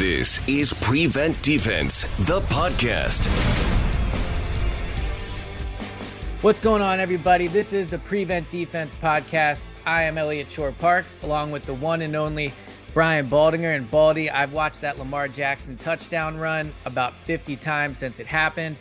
This is Prevent Defense, the podcast. What's going on, everybody? This is the Prevent Defense podcast. I am Eliot Shorr-Parks, along with the one and only Brian Baldinger. And Baldy, I've watched that Lamar Jackson touchdown run about 50 times since it happened.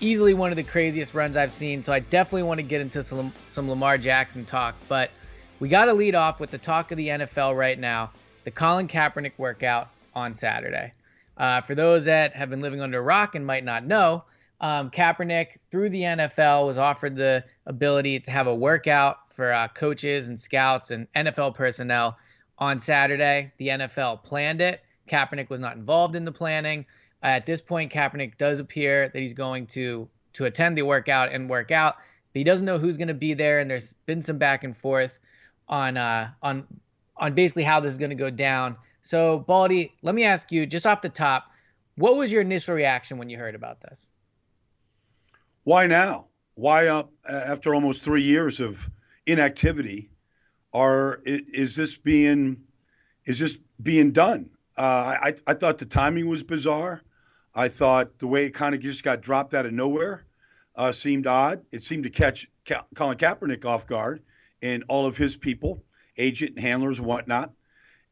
Easily one of the craziest runs I've seen. So I definitely want to get into some, some Lamar Jackson talk. But we got to lead off with the talk of the NFL right now the Colin Kaepernick workout on Saturday. Uh, for those that have been living under a rock and might not know, um, Kaepernick, through the NFL, was offered the ability to have a workout for uh, coaches and scouts and NFL personnel on Saturday. The NFL planned it. Kaepernick was not involved in the planning. At this point, Kaepernick does appear that he's going to to attend the workout and work out, but he doesn't know who's going to be there. And there's been some back and forth on uh, on on basically how this is going to go down. So, Baldy, let me ask you just off the top, what was your initial reaction when you heard about this? Why now? Why up after almost three years of inactivity? Are is this being is this being done? Uh, I I thought the timing was bizarre. I thought the way it kind of just got dropped out of nowhere uh, seemed odd. It seemed to catch Colin Kaepernick off guard and all of his people, agent and handlers and whatnot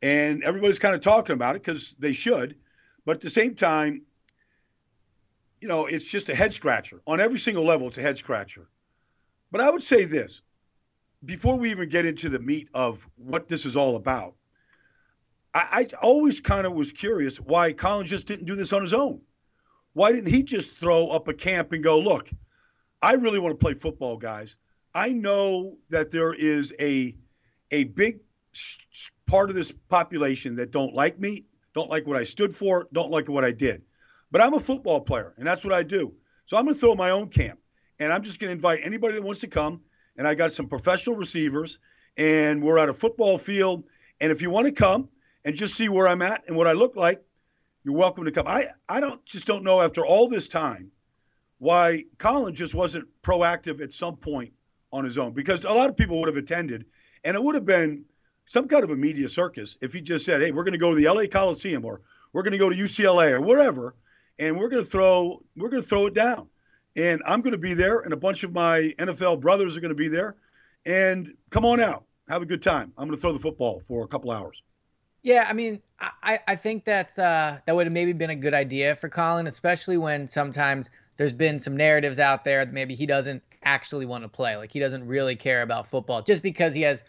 and everybody's kind of talking about it because they should. But at the same time, you know, it's just a head scratcher on every single level. It's a head scratcher. But I would say this before we even get into the meat of what this is all about. I, I always kind of was curious why Colin just didn't do this on his own. Why didn't he just throw up a camp and go, look, I really want to play football, guys. I know that there is a a big part of this population that don't like me, don't like what I stood for, don't like what I did. But I'm a football player, and that's what I do. So I'm going to throw my own camp, and I'm just going to invite anybody that wants to come. And I got some professional receivers, and we're at a football field. And if you want to come and just see where I'm at and what I look like, you're welcome to come. I, I don't just don't know after all this time why Colin just wasn't proactive at some point on his own because a lot of people would have attended, and it would have been – some kind of a media circus if he just said, "Hey, we're going to go to the LA Coliseum or we're going to go to UCLA or wherever, and we're going to throw we're going to throw it down." And I'm going to be there, and a bunch of my NFL brothers are going to be there. And come on out, have a good time. I'm going to throw the football for a couple hours. Yeah, I mean, I, I think that's uh, that would have maybe been a good idea for Colin, especially when sometimes there's been some narratives out there that maybe he doesn't actually want to play, like he doesn't really care about football, just because he has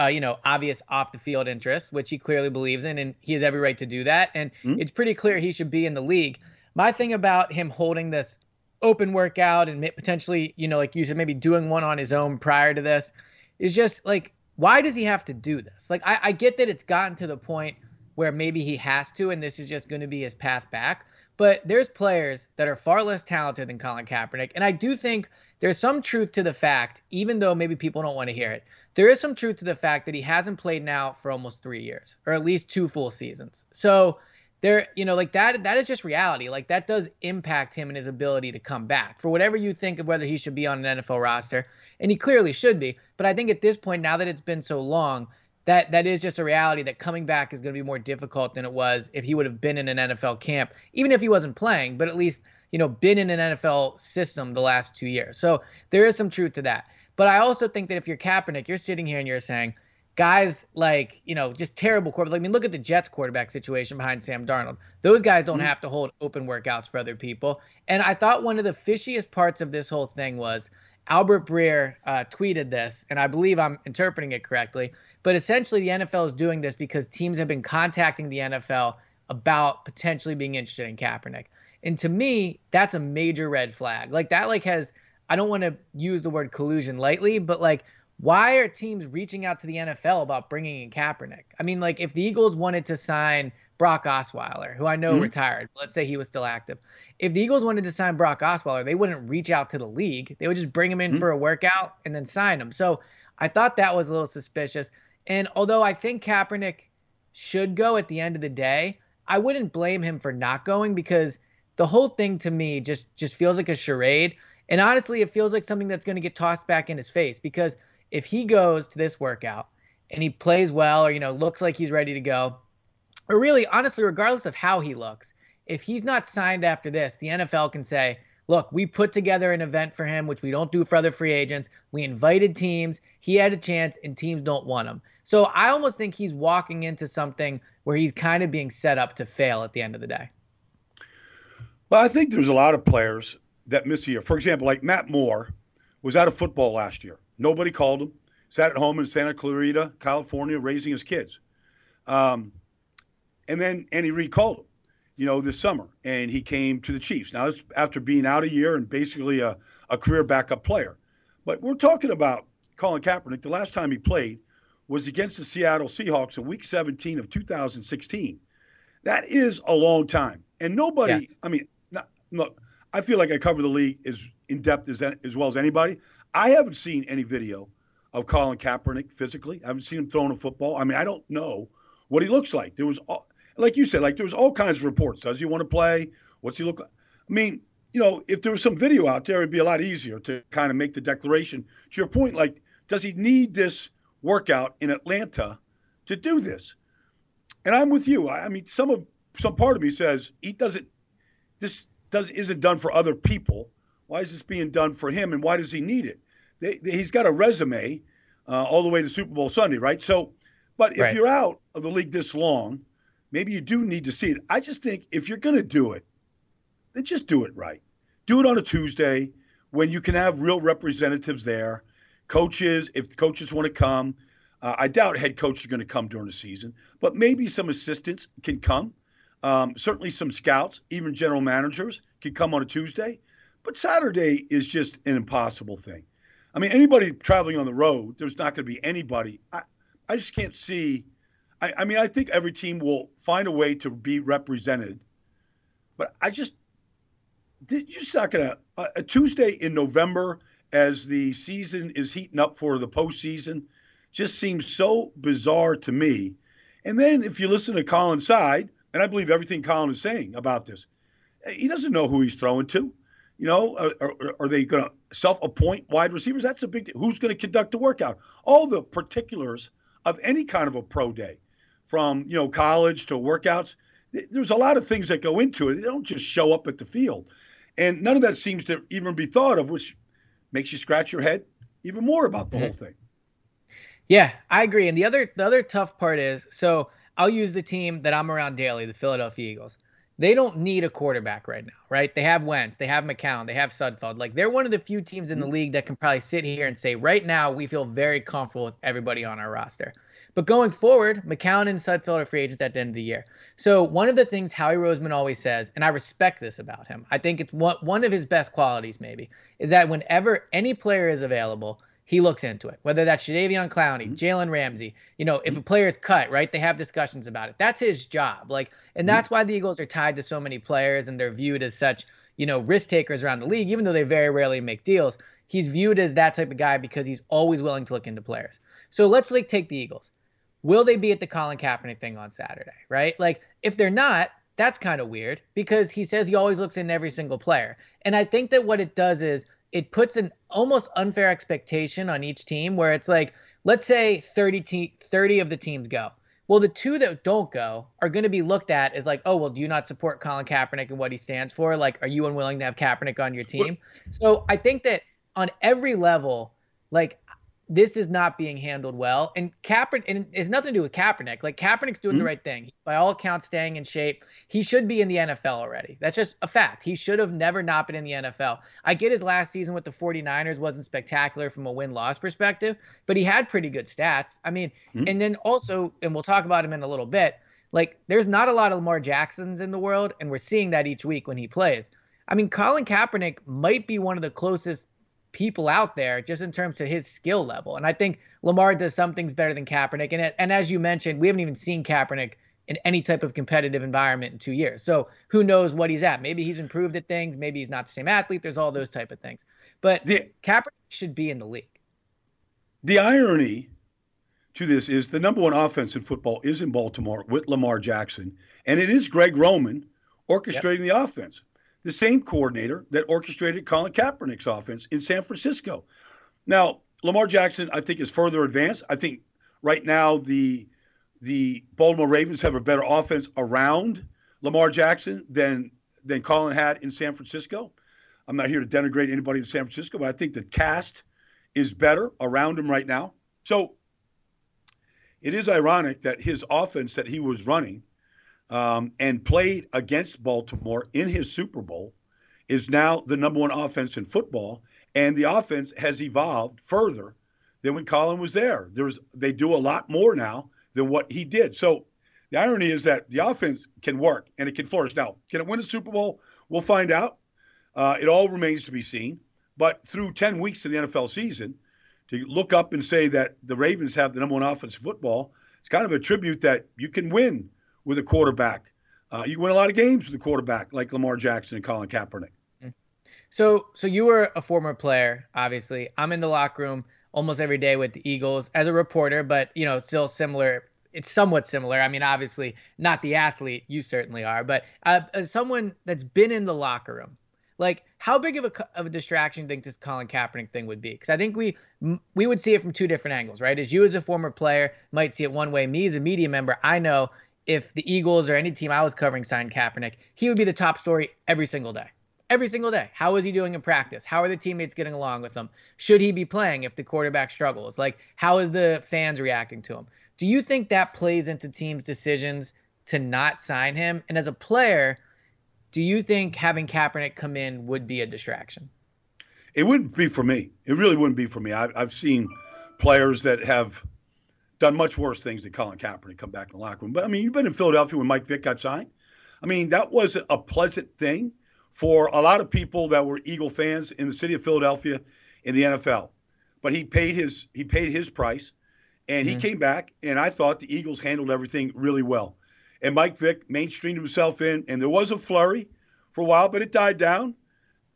uh, you know, obvious off the field interests, which he clearly believes in, and he has every right to do that. And mm-hmm. it's pretty clear he should be in the league. My thing about him holding this open workout and potentially, you know, like you said, maybe doing one on his own prior to this is just like, why does he have to do this? Like, I, I get that it's gotten to the point where maybe he has to, and this is just going to be his path back. But there's players that are far less talented than Colin Kaepernick. And I do think there's some truth to the fact, even though maybe people don't want to hear it, there is some truth to the fact that he hasn't played now for almost three years, or at least two full seasons. So there, you know, like that, that is just reality. Like that does impact him and his ability to come back for whatever you think of whether he should be on an NFL roster. And he clearly should be. But I think at this point, now that it's been so long, that that is just a reality that coming back is going to be more difficult than it was if he would have been in an NFL camp, even if he wasn't playing, but at least you know been in an NFL system the last two years. So there is some truth to that. But I also think that if you're Kaepernick, you're sitting here and you're saying, guys like you know just terrible quarterback. I mean, look at the Jets quarterback situation behind Sam Darnold. Those guys don't mm-hmm. have to hold open workouts for other people. And I thought one of the fishiest parts of this whole thing was Albert Breer uh, tweeted this, and I believe I'm interpreting it correctly. But essentially, the NFL is doing this because teams have been contacting the NFL about potentially being interested in Kaepernick. And to me, that's a major red flag. Like that, like has I don't want to use the word collusion lightly, but like why are teams reaching out to the NFL about bringing in Kaepernick? I mean, like if the Eagles wanted to sign Brock Osweiler, who I know mm-hmm. retired, let's say he was still active. If the Eagles wanted to sign Brock Osweiler, they wouldn't reach out to the league. They would just bring him in mm-hmm. for a workout and then sign him. So I thought that was a little suspicious. And although I think Kaepernick should go at the end of the day, I wouldn't blame him for not going because the whole thing to me just just feels like a charade. And honestly, it feels like something that's going to get tossed back in his face because if he goes to this workout and he plays well or you know looks like he's ready to go, or really, honestly, regardless of how he looks, if he's not signed after this, the NFL can say, look, we put together an event for him, which we don't do for other free agents. We invited teams. He had a chance, and teams don't want him. So I almost think he's walking into something where he's kind of being set up to fail at the end of the day. Well, I think there's a lot of players that miss year. For example, like Matt Moore was out of football last year. Nobody called him. Sat at home in Santa Clarita, California, raising his kids. Um, and then Andy Reid called him you know, this summer, and he came to the Chiefs. Now, that's after being out a year and basically a, a career backup player. But we're talking about Colin Kaepernick. The last time he played was against the Seattle Seahawks in Week 17 of 2016. That is a long time, and nobody. Yes. I mean, not, look, I feel like I cover the league as in depth as as well as anybody. I haven't seen any video of Colin Kaepernick physically. I haven't seen him throwing a football. I mean, I don't know what he looks like. There was like you said, like there was all kinds of reports. Does he want to play? What's he look like? I mean, you know, if there was some video out there, it'd be a lot easier to kind of make the declaration. To your point, like, does he need this workout in Atlanta to do this? And I'm with you. I, I mean, some of some part of me says he doesn't. This does isn't done for other people. Why is this being done for him, and why does he need it? They, they, he's got a resume uh, all the way to Super Bowl Sunday, right? So, but if right. you're out of the league this long, maybe you do need to see it. I just think if you're going to do it, then just do it right. Do it on a Tuesday when you can have real representatives there. Coaches, if the coaches want to come, uh, I doubt head coaches are going to come during the season, but maybe some assistants can come. Um, certainly some scouts, even general managers can come on a Tuesday. But Saturday is just an impossible thing. I mean, anybody traveling on the road, there's not going to be anybody. I, I just can't see I, I mean, I think every team will find a way to be represented, but I just you're just not gonna uh, a Tuesday in November as the season is heating up for the postseason just seems so bizarre to me. And then if you listen to Colin's side, and I believe everything Colin is saying about this, he doesn't know who he's throwing to. You know, are, are, are they going to self-appoint wide receivers? That's a big. Who's going to conduct the workout? All the particulars of any kind of a pro day from you know college to workouts. There's a lot of things that go into it. They don't just show up at the field, and none of that seems to even be thought of, which makes you scratch your head even more about the mm-hmm. whole thing. Yeah, I agree. And the other the other tough part is so I'll use the team that I'm around daily, the Philadelphia Eagles. They don't need a quarterback right now, right? They have Wentz, they have McCown, they have Sudfeld. Like they're one of the few teams in the mm-hmm. league that can probably sit here and say, right now we feel very comfortable with everybody on our roster. But going forward, McCown and Sudfeld are free agents at the end of the year. So one of the things Howie Roseman always says, and I respect this about him, I think it's one one of his best qualities maybe, is that whenever any player is available, he looks into it. Whether that's Jadeveon Clowney, mm-hmm. Jalen Ramsey, you know, if a player is cut, right, they have discussions about it. That's his job. Like, and mm-hmm. that's why the Eagles are tied to so many players and they're viewed as such, you know, risk takers around the league, even though they very rarely make deals. He's viewed as that type of guy because he's always willing to look into players. So let's like take the Eagles. Will they be at the Colin Kaepernick thing on Saturday? Right? Like, if they're not, that's kind of weird because he says he always looks in every single player. And I think that what it does is it puts an almost unfair expectation on each team where it's like, let's say 30, te- 30 of the teams go. Well, the two that don't go are going to be looked at as like, oh, well, do you not support Colin Kaepernick and what he stands for? Like, are you unwilling to have Kaepernick on your team? So I think that on every level, like this is not being handled well. And Kaepernick, and it's nothing to do with Kaepernick. Like Kaepernick's doing mm-hmm. the right thing. By all accounts, staying in shape. He should be in the NFL already. That's just a fact. He should have never not been in the NFL. I get his last season with the 49ers wasn't spectacular from a win loss perspective, but he had pretty good stats. I mean, mm-hmm. and then also, and we'll talk about him in a little bit, like there's not a lot of Lamar Jacksons in the world, and we're seeing that each week when he plays. I mean, Colin Kaepernick might be one of the closest people out there just in terms of his skill level. And I think Lamar does some things better than Kaepernick. And, and as you mentioned, we haven't even seen Kaepernick in any type of competitive environment in two years. So who knows what he's at? Maybe he's improved at things. Maybe he's not the same athlete. There's all those type of things. But the, Kaepernick should be in the league. The irony to this is the number one offense in football is in Baltimore with Lamar Jackson, and it is Greg Roman orchestrating yep. the offense the same coordinator that orchestrated Colin Kaepernick's offense in San Francisco. Now, Lamar Jackson, I think, is further advanced. I think right now the the Baltimore Ravens have a better offense around Lamar Jackson than than Colin had in San Francisco. I'm not here to denigrate anybody in San Francisco, but I think the cast is better around him right now. So it is ironic that his offense that he was running um, and played against Baltimore in his Super Bowl is now the number one offense in football, and the offense has evolved further than when Colin was there. There's they do a lot more now than what he did. So the irony is that the offense can work and it can flourish. Now, can it win a Super Bowl? We'll find out. Uh, it all remains to be seen. But through 10 weeks of the NFL season, to look up and say that the Ravens have the number one offense in football, it's kind of a tribute that you can win with a quarterback. Uh, you win a lot of games with a quarterback like Lamar Jackson and Colin Kaepernick. So, so you were a former player, obviously. I'm in the locker room almost every day with the Eagles as a reporter, but you know, still similar. It's somewhat similar. I mean, obviously not the athlete. You certainly are, but uh, as someone that's been in the locker room, like how big of a of a distraction do you think this Colin Kaepernick thing would be? Because I think we we would see it from two different angles, right? As you as a former player might see it one way. Me as a media member, I know if the Eagles or any team I was covering signed Kaepernick, he would be the top story every single day every single day. How is he doing in practice? How are the teammates getting along with him? Should he be playing if the quarterback struggles? Like, how is the fans reacting to him? Do you think that plays into teams' decisions to not sign him? And as a player, do you think having Kaepernick come in would be a distraction? It wouldn't be for me. It really wouldn't be for me. I've, I've seen players that have done much worse things than Colin Kaepernick come back in the locker room. But I mean, you've been in Philadelphia when Mike Vick got signed. I mean, that wasn't a pleasant thing for a lot of people that were Eagle fans in the city of Philadelphia in the NFL. But he paid his he paid his price, and he mm-hmm. came back, and I thought the Eagles handled everything really well. And Mike Vick mainstreamed himself in, and there was a flurry for a while, but it died down,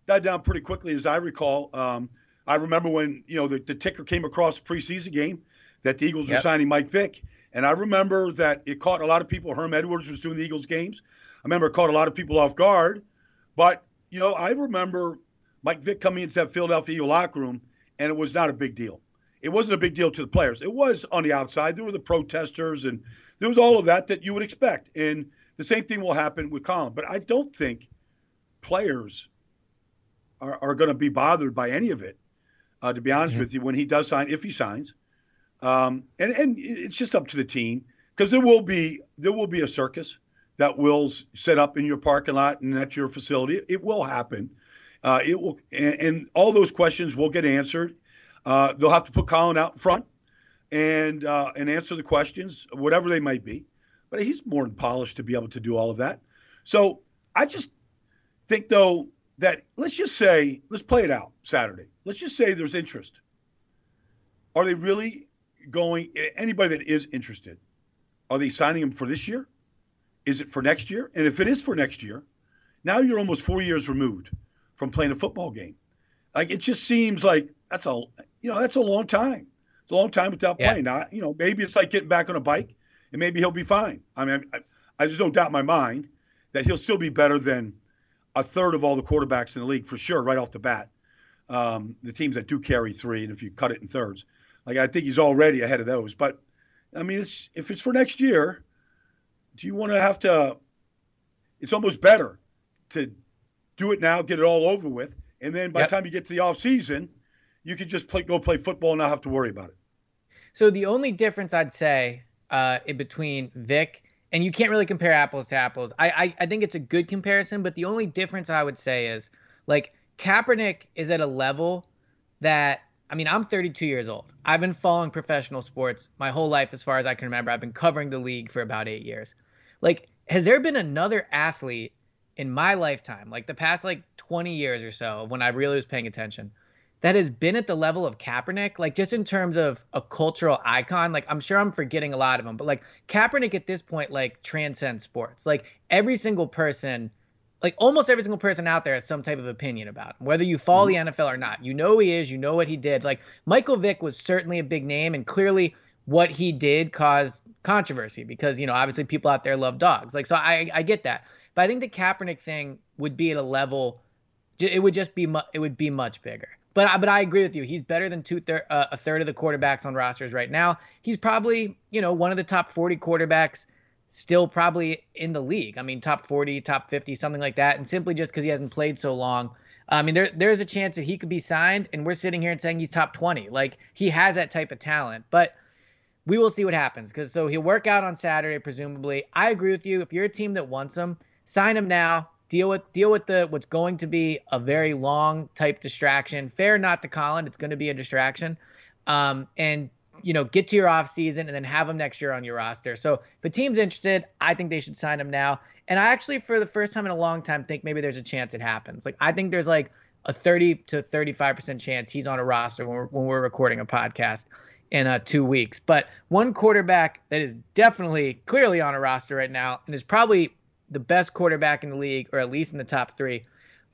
died down pretty quickly, as I recall. Um, I remember when you know the, the ticker came across the preseason game that the Eagles yep. were signing Mike Vick, and I remember that it caught a lot of people. Herm Edwards was doing the Eagles games. I remember it caught a lot of people off guard but, you know, I remember Mike Vick coming into that Philadelphia Eagle locker room, and it was not a big deal. It wasn't a big deal to the players. It was on the outside. There were the protesters, and there was all of that that you would expect. And the same thing will happen with Colin. But I don't think players are, are going to be bothered by any of it, uh, to be honest mm-hmm. with you, when he does sign, if he signs. Um, and, and it's just up to the team because there will be there will be a circus that will set up in your parking lot and at your facility. It will happen. Uh, it will, and, and, all those questions will get answered. Uh, they'll have to put Colin out in front and uh, and answer the questions, whatever they might be. But he's more than polished to be able to do all of that. So I just think, though, that let's just say, let's play it out Saturday. Let's just say there's interest. Are they really going? Anybody that is interested, are they signing him for this year? Is it for next year? And if it is for next year, now you're almost four years removed from playing a football game. Like it just seems like that's a you know that's a long time. It's a long time without yeah. playing. Now you know maybe it's like getting back on a bike, and maybe he'll be fine. I mean, I, I just don't doubt my mind that he'll still be better than a third of all the quarterbacks in the league for sure, right off the bat. Um, the teams that do carry three, and if you cut it in thirds, like I think he's already ahead of those. But I mean, it's if it's for next year, do you want to have to? It's almost better to do it now, get it all over with, and then by yep. the time you get to the off season, you can just play, go play football and not have to worry about it. So the only difference I'd say uh, in between Vick and you can't really compare apples to apples. I, I I think it's a good comparison, but the only difference I would say is like Kaepernick is at a level that I mean, I'm 32 years old. I've been following professional sports my whole life as far as I can remember. I've been covering the league for about 8 years. Like, has there been another athlete in my lifetime, like the past like 20 years or so, when I really was paying attention, that has been at the level of Kaepernick? Like, just in terms of a cultural icon, like, I'm sure I'm forgetting a lot of them, but like, Kaepernick at this point, like, transcends sports. Like, every single person like almost every single person out there has some type of opinion about him, whether you follow mm-hmm. the NFL or not. You know he is, you know what he did. Like Michael Vick was certainly a big name, and clearly what he did caused controversy because you know obviously people out there love dogs. Like so, I I get that, but I think the Kaepernick thing would be at a level. It would just be mu- it would be much bigger. but I, but I agree with you. He's better than two thir- uh, a third of the quarterbacks on rosters right now. He's probably you know one of the top 40 quarterbacks still probably in the league. I mean, top 40, top 50, something like that. And simply just because he hasn't played so long, I mean, there there's a chance that he could be signed, and we're sitting here and saying he's top 20. Like he has that type of talent, but we will see what happens because so he'll work out on Saturday, presumably. I agree with you. If you're a team that wants him, sign him now. Deal with deal with the what's going to be a very long type distraction. Fair not to Colin, it's going to be a distraction. Um, and you know, get to your off season and then have him next year on your roster. So if a team's interested, I think they should sign him now. And I actually, for the first time in a long time, think maybe there's a chance it happens. Like I think there's like a 30 to 35 percent chance he's on a roster when we're, when we're recording a podcast in uh, two weeks. But one quarterback that is definitely clearly on a roster right now and is probably the best quarterback in the league, or at least in the top three,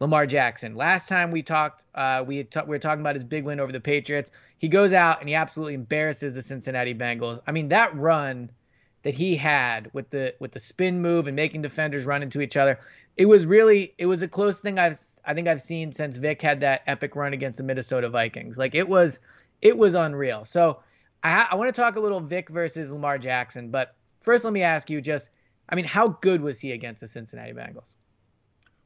Lamar Jackson. Last time we talked, uh, we, we were talking about his big win over the Patriots. He goes out and he absolutely embarrasses the Cincinnati Bengals. I mean, that run that he had with the with the spin move and making defenders run into each other, it was really it was the closest thing I've I think I've seen since Vick had that epic run against the Minnesota Vikings. Like it was it was unreal. So I, ha- I want to talk a little Vick versus Lamar Jackson, but first let me ask you just, I mean, how good was he against the Cincinnati Bengals?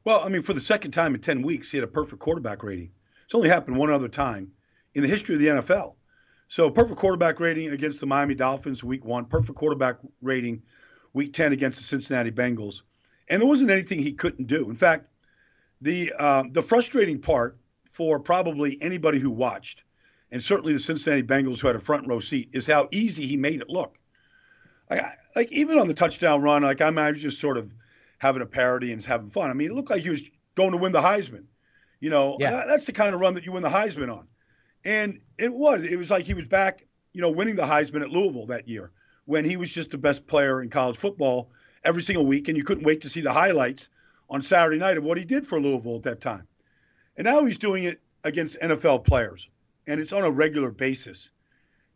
Well, I mean, for the second time in 10 weeks, he had a perfect quarterback rating. It's only happened one other time in the history of the NFL. So, perfect quarterback rating against the Miami Dolphins week one, perfect quarterback rating week 10 against the Cincinnati Bengals. And there wasn't anything he couldn't do. In fact, the, uh, the frustrating part for probably anybody who watched, and certainly the Cincinnati Bengals who had a front row seat, is how easy he made it look. I, like, even on the touchdown run, like, I'm, I just sort of having a parody and having fun. I mean, it looked like he was going to win the Heisman. You know, yeah. that, that's the kind of run that you win the Heisman on. And it was. It was like he was back, you know, winning the Heisman at Louisville that year when he was just the best player in college football every single week, and you couldn't wait to see the highlights on Saturday night of what he did for Louisville at that time. And now he's doing it against NFL players, and it's on a regular basis.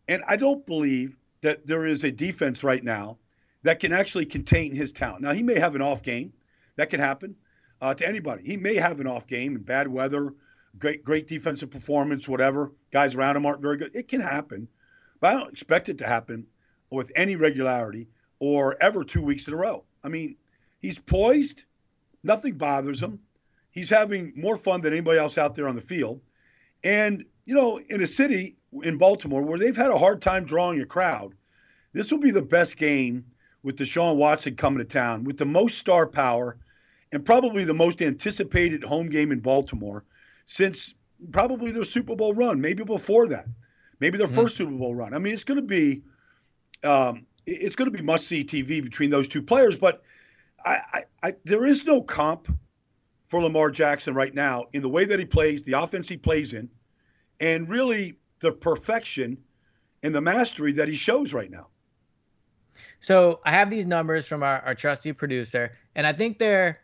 And I don't believe that there is a defense right now that can actually contain his talent. Now, he may have an off game. That can happen uh, to anybody. He may have an off game in bad weather, great, great defensive performance, whatever. Guys around him aren't very good. It can happen, but I don't expect it to happen with any regularity or ever two weeks in a row. I mean, he's poised. Nothing bothers him. He's having more fun than anybody else out there on the field. And, you know, in a city in Baltimore where they've had a hard time drawing a crowd, this will be the best game with Deshaun Watson coming to town, with the most star power and probably the most anticipated home game in Baltimore since probably their Super Bowl run, maybe before that, maybe their mm-hmm. first Super Bowl run. I mean, it's going to be um, it's going to be must see TV between those two players. But I, I, I, there is no comp for Lamar Jackson right now in the way that he plays, the offense he plays in, and really the perfection and the mastery that he shows right now. So I have these numbers from our, our trusty producer, and I think they're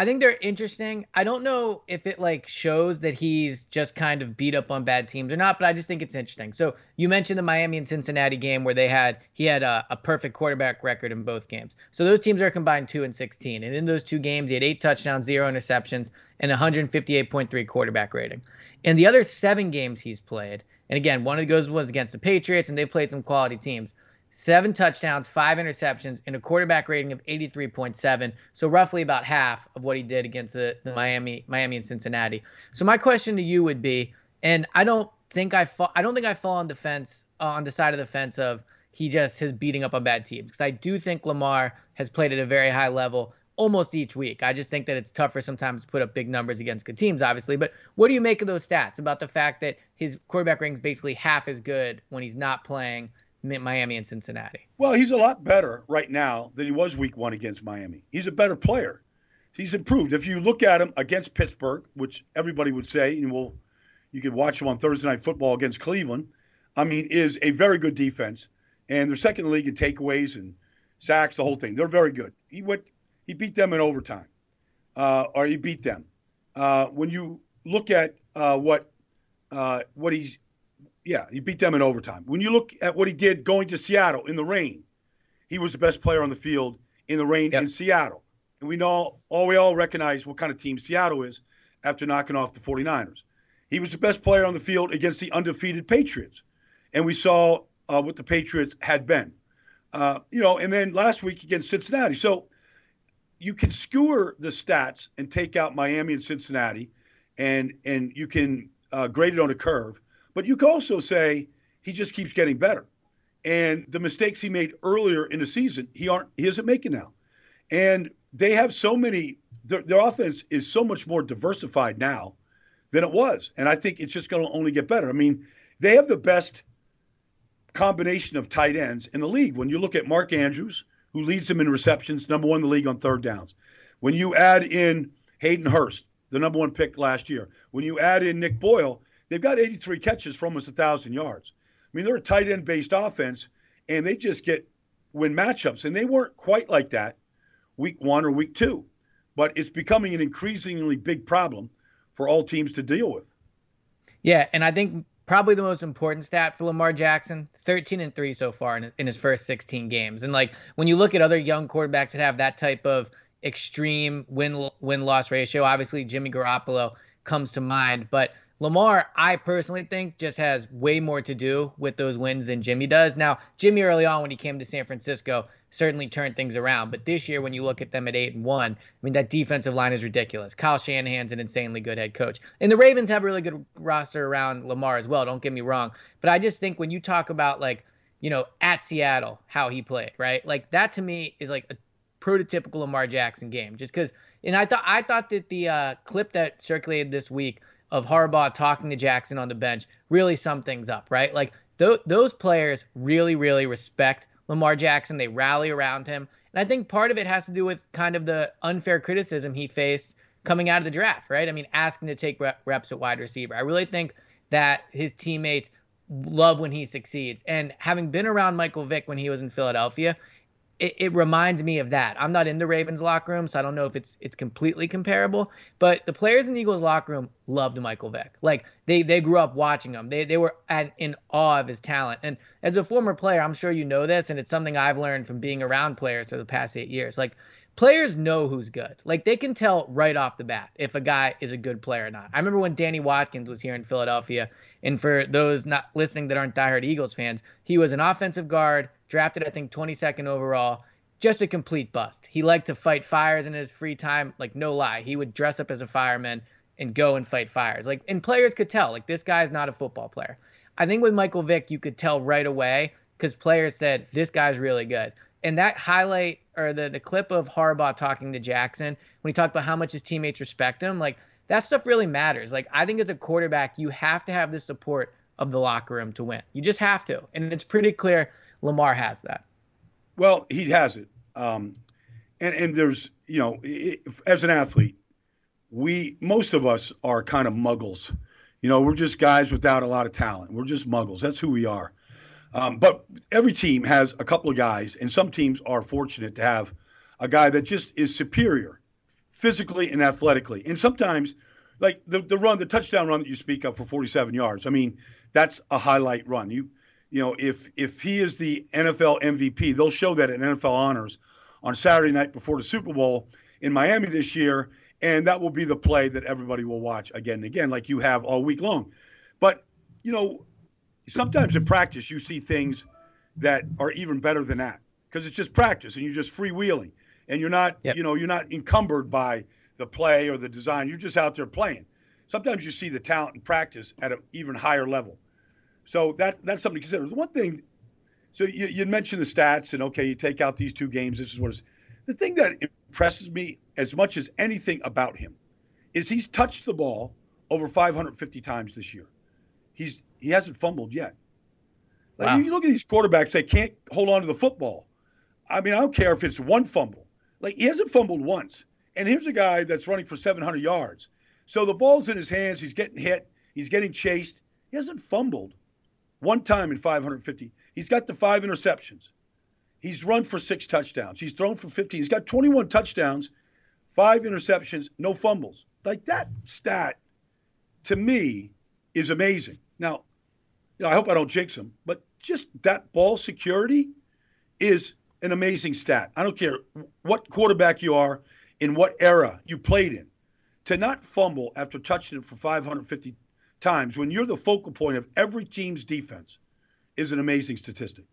I think they're interesting. I don't know if it like shows that he's just kind of beat up on bad teams or not, but I just think it's interesting. So you mentioned the Miami and Cincinnati game where they had he had a, a perfect quarterback record in both games. So those teams are combined two and sixteen, and in those two games he had eight touchdowns, zero interceptions, and 158.3 quarterback rating. In the other seven games he's played, and again one of those was against the Patriots, and they played some quality teams seven touchdowns, five interceptions, and a quarterback rating of 83.7. So roughly about half of what he did against the, the Miami, Miami and Cincinnati. So my question to you would be, and I don't think I fall, I don't think I fall on defense uh, on the side of the fence of he just is beating up on bad teams because I do think Lamar has played at a very high level almost each week. I just think that it's tougher sometimes to put up big numbers against good teams, obviously. But what do you make of those stats about the fact that his quarterback rating is basically half as good when he's not playing Miami and Cincinnati. Well, he's a lot better right now than he was week one against Miami. He's a better player. He's improved. If you look at him against Pittsburgh, which everybody would say, and we'll, you could watch him on Thursday Night Football against Cleveland. I mean, is a very good defense, and they're second in the league in takeaways and sacks, the whole thing. They're very good. He went, he beat them in overtime, uh, or he beat them. Uh, when you look at uh, what uh, what he's yeah, he beat them in overtime. When you look at what he did going to Seattle in the rain, he was the best player on the field in the rain yep. in Seattle. And we know all we all recognize what kind of team Seattle is after knocking off the 49ers. He was the best player on the field against the undefeated Patriots, and we saw uh, what the Patriots had been. Uh, you know, and then last week against Cincinnati. So you can skewer the stats and take out Miami and Cincinnati, and and you can uh, grade it on a curve. But you can also say he just keeps getting better, and the mistakes he made earlier in the season he aren't he isn't making now, and they have so many. Their, their offense is so much more diversified now than it was, and I think it's just going to only get better. I mean, they have the best combination of tight ends in the league. When you look at Mark Andrews, who leads them in receptions, number one in the league on third downs. When you add in Hayden Hurst, the number one pick last year, when you add in Nick Boyle, they've got 83 catches for almost 1,000 yards. I mean, they're a tight end based offense, and they just get win matchups. And they weren't quite like that week one or week two, but it's becoming an increasingly big problem for all teams to deal with. Yeah, and I think probably the most important stat for Lamar Jackson 13 and 3 so far in, in his first 16 games. And like when you look at other young quarterbacks that have that type of extreme win win loss ratio, obviously Jimmy Garoppolo comes to mind, but Lamar, I personally think, just has way more to do with those wins than Jimmy does. Now, Jimmy early on when he came to San Francisco certainly turned things around, but this year when you look at them at eight and one, I mean that defensive line is ridiculous. Kyle Shanahan's an insanely good head coach, and the Ravens have a really good roster around Lamar as well. Don't get me wrong, but I just think when you talk about like you know at Seattle how he played, right? Like that to me is like a prototypical Lamar Jackson game, just because. And I thought I thought that the uh, clip that circulated this week of Harbaugh talking to Jackson on the bench really sum things up, right? Like th- those players really, really respect Lamar Jackson. They rally around him. And I think part of it has to do with kind of the unfair criticism he faced coming out of the draft, right? I mean, asking to take reps at wide receiver. I really think that his teammates love when he succeeds. And having been around Michael Vick when he was in Philadelphia, it, it, reminds me of that. I'm not in the Ravens locker room, so I don't know if it's it's completely comparable. But the players in the Eagles locker room loved Michael Vick. Like they they grew up watching him. They they were at, in awe of his talent. And as a former player, I'm sure you know this, and it's something I've learned from being around players for the past eight years. Like players know who's good. Like they can tell right off the bat if a guy is a good player or not. I remember when Danny Watkins was here in Philadelphia, and for those not listening that aren't diehard Eagles fans, he was an offensive guard drafted I think 22nd overall. Just a complete bust. He liked to fight fires in his free time, like no lie. He would dress up as a fireman and go and fight fires. Like and players could tell, like this guy's not a football player. I think with Michael Vick, you could tell right away because players said this guy's really good. And that highlight or the the clip of Harbaugh talking to Jackson when he talked about how much his teammates respect him, like that stuff really matters. Like I think as a quarterback, you have to have the support of the locker room to win. You just have to, and it's pretty clear Lamar has that. Well, he has it. Um, and, and there's, you know, as an athlete, we, most of us are kind of muggles. You know, we're just guys without a lot of talent. We're just muggles. That's who we are. Um, but every team has a couple of guys, and some teams are fortunate to have a guy that just is superior physically and athletically. And sometimes, like the, the run, the touchdown run that you speak of for 47 yards, I mean, that's a highlight run. You you know, if if he is the NFL MVP, they'll show that at NFL Honors on Saturday night before the Super Bowl in Miami this year, and that will be the play that everybody will watch again and again, like you have all week long. But you know, sometimes in practice you see things that are even better than that because it's just practice and you're just freewheeling and you're not, yep. you know, you're not encumbered by the play or the design. You're just out there playing. Sometimes you see the talent in practice at an even higher level. So that that's something to consider. The one thing, so you, you mentioned the stats, and okay, you take out these two games. This is what is the thing that impresses me as much as anything about him is he's touched the ball over 550 times this year. He's he hasn't fumbled yet. Like wow. you look at these quarterbacks, they can't hold on to the football. I mean, I don't care if it's one fumble. Like he hasn't fumbled once. And here's a guy that's running for 700 yards. So the ball's in his hands. He's getting hit. He's getting chased. He hasn't fumbled one time in 550. He's got the five interceptions. He's run for six touchdowns. He's thrown for 15. He's got 21 touchdowns, five interceptions, no fumbles. Like that stat to me is amazing. Now, you know, I hope I don't jinx him, but just that ball security is an amazing stat. I don't care what quarterback you are, in what era you played in. To not fumble after touching it for 550 times when you're the focal point of every team's defense is an amazing statistic.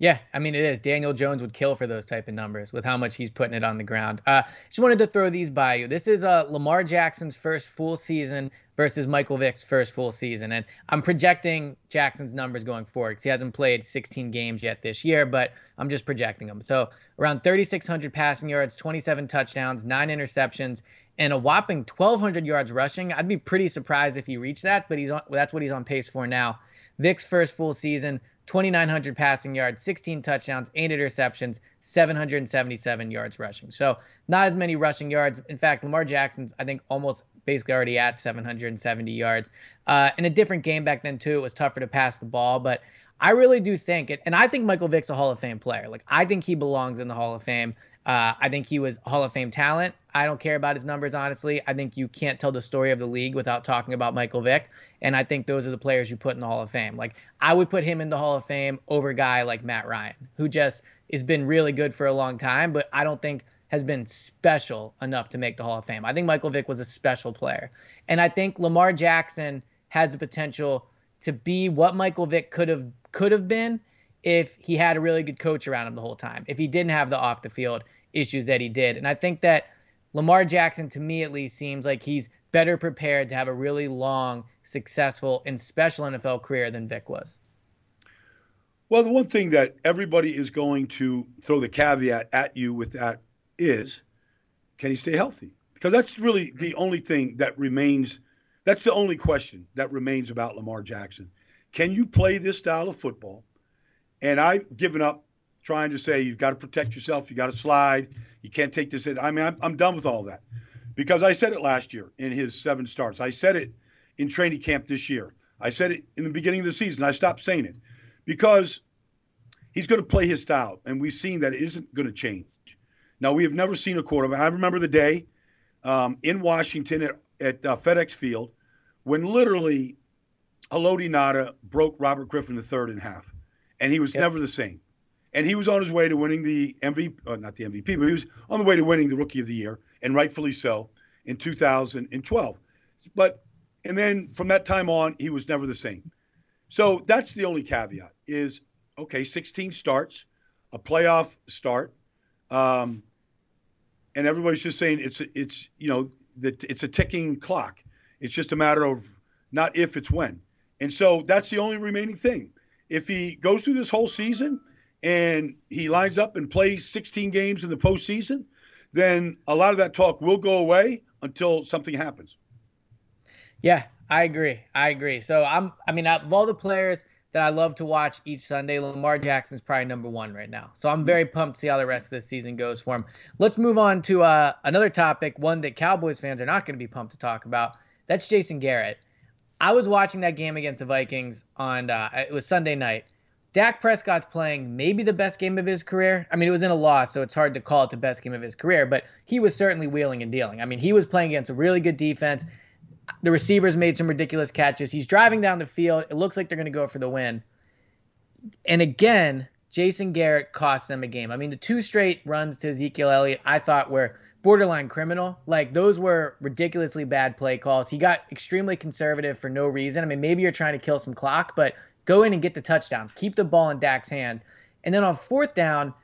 Yeah, I mean it is. Daniel Jones would kill for those type of numbers with how much he's putting it on the ground. Uh, just wanted to throw these by you. This is uh, Lamar Jackson's first full season versus Michael Vick's first full season, and I'm projecting Jackson's numbers going forward because he hasn't played 16 games yet this year, but I'm just projecting them. So around 3,600 passing yards, 27 touchdowns, nine interceptions, and a whopping 1,200 yards rushing. I'd be pretty surprised if he reached that, but he's on, that's what he's on pace for now. Vick's first full season, 2,900 passing yards, 16 touchdowns, 8 interceptions, 777 yards rushing. So not as many rushing yards. In fact, Lamar Jackson's, I think, almost basically already at 770 yards. Uh, in a different game back then, too, it was tougher to pass the ball. But I really do think it, and I think Michael Vick's a Hall of Fame player. Like, I think he belongs in the Hall of Fame. Uh, I think he was Hall of Fame talent. I don't care about his numbers, honestly. I think you can't tell the story of the league without talking about Michael Vick. And I think those are the players you put in the Hall of Fame. Like, I would put him in the Hall of Fame over a guy like Matt Ryan, who just has been really good for a long time, but I don't think has been special enough to make the Hall of Fame. I think Michael Vick was a special player. And I think Lamar Jackson has the potential to be what Michael Vick could have could have been if he had a really good coach around him the whole time. If he didn't have the off the field issues that he did. And I think that Lamar Jackson, to me at least, seems like he's better prepared to have a really long, successful, and special NFL career than Vick was. Well, the one thing that everybody is going to throw the caveat at you with that is can he stay healthy? Because that's really the only thing that remains. That's the only question that remains about Lamar Jackson. Can you play this style of football? And I've given up trying to say you've got to protect yourself, you got to slide, you can't take this in. I mean, I'm, I'm done with all that because I said it last year in his seven starts. I said it in training camp this year. I said it in the beginning of the season. I stopped saying it because he's going to play his style, and we've seen that it isn't going to change. Now, we have never seen a quarterback. I remember the day um, in Washington at, at uh, FedEx Field when literally Haloti Ngata broke Robert Griffin III in half, and he was yep. never the same and he was on his way to winning the MVP, uh, not the MVP, but he was on the way to winning the Rookie of the Year, and rightfully so, in 2012. But and then from that time on, he was never the same. So that's the only caveat: is okay, 16 starts, a playoff start, um, and everybody's just saying it's it's you know that it's a ticking clock. It's just a matter of not if, it's when. And so that's the only remaining thing. If he goes through this whole season and he lines up and plays 16 games in the postseason, then a lot of that talk will go away until something happens. Yeah, I agree. I agree. So I'm, I mean, of all the players that I love to watch each Sunday, Lamar Jackson's probably number one right now. So I'm very pumped to see how the rest of this season goes for him. Let's move on to uh, another topic, one that Cowboys fans are not going to be pumped to talk about. That's Jason Garrett. I was watching that game against the Vikings on, uh, it was Sunday night Dak Prescott's playing maybe the best game of his career. I mean, it was in a loss, so it's hard to call it the best game of his career, but he was certainly wheeling and dealing. I mean, he was playing against a really good defense. The receivers made some ridiculous catches. He's driving down the field. It looks like they're going to go for the win. And again, Jason Garrett cost them a game. I mean, the two straight runs to Ezekiel Elliott, I thought were borderline criminal. Like those were ridiculously bad play calls. He got extremely conservative for no reason. I mean, maybe you're trying to kill some clock, but Go in and get the touchdown. Keep the ball in Dak's hand. And then on fourth down,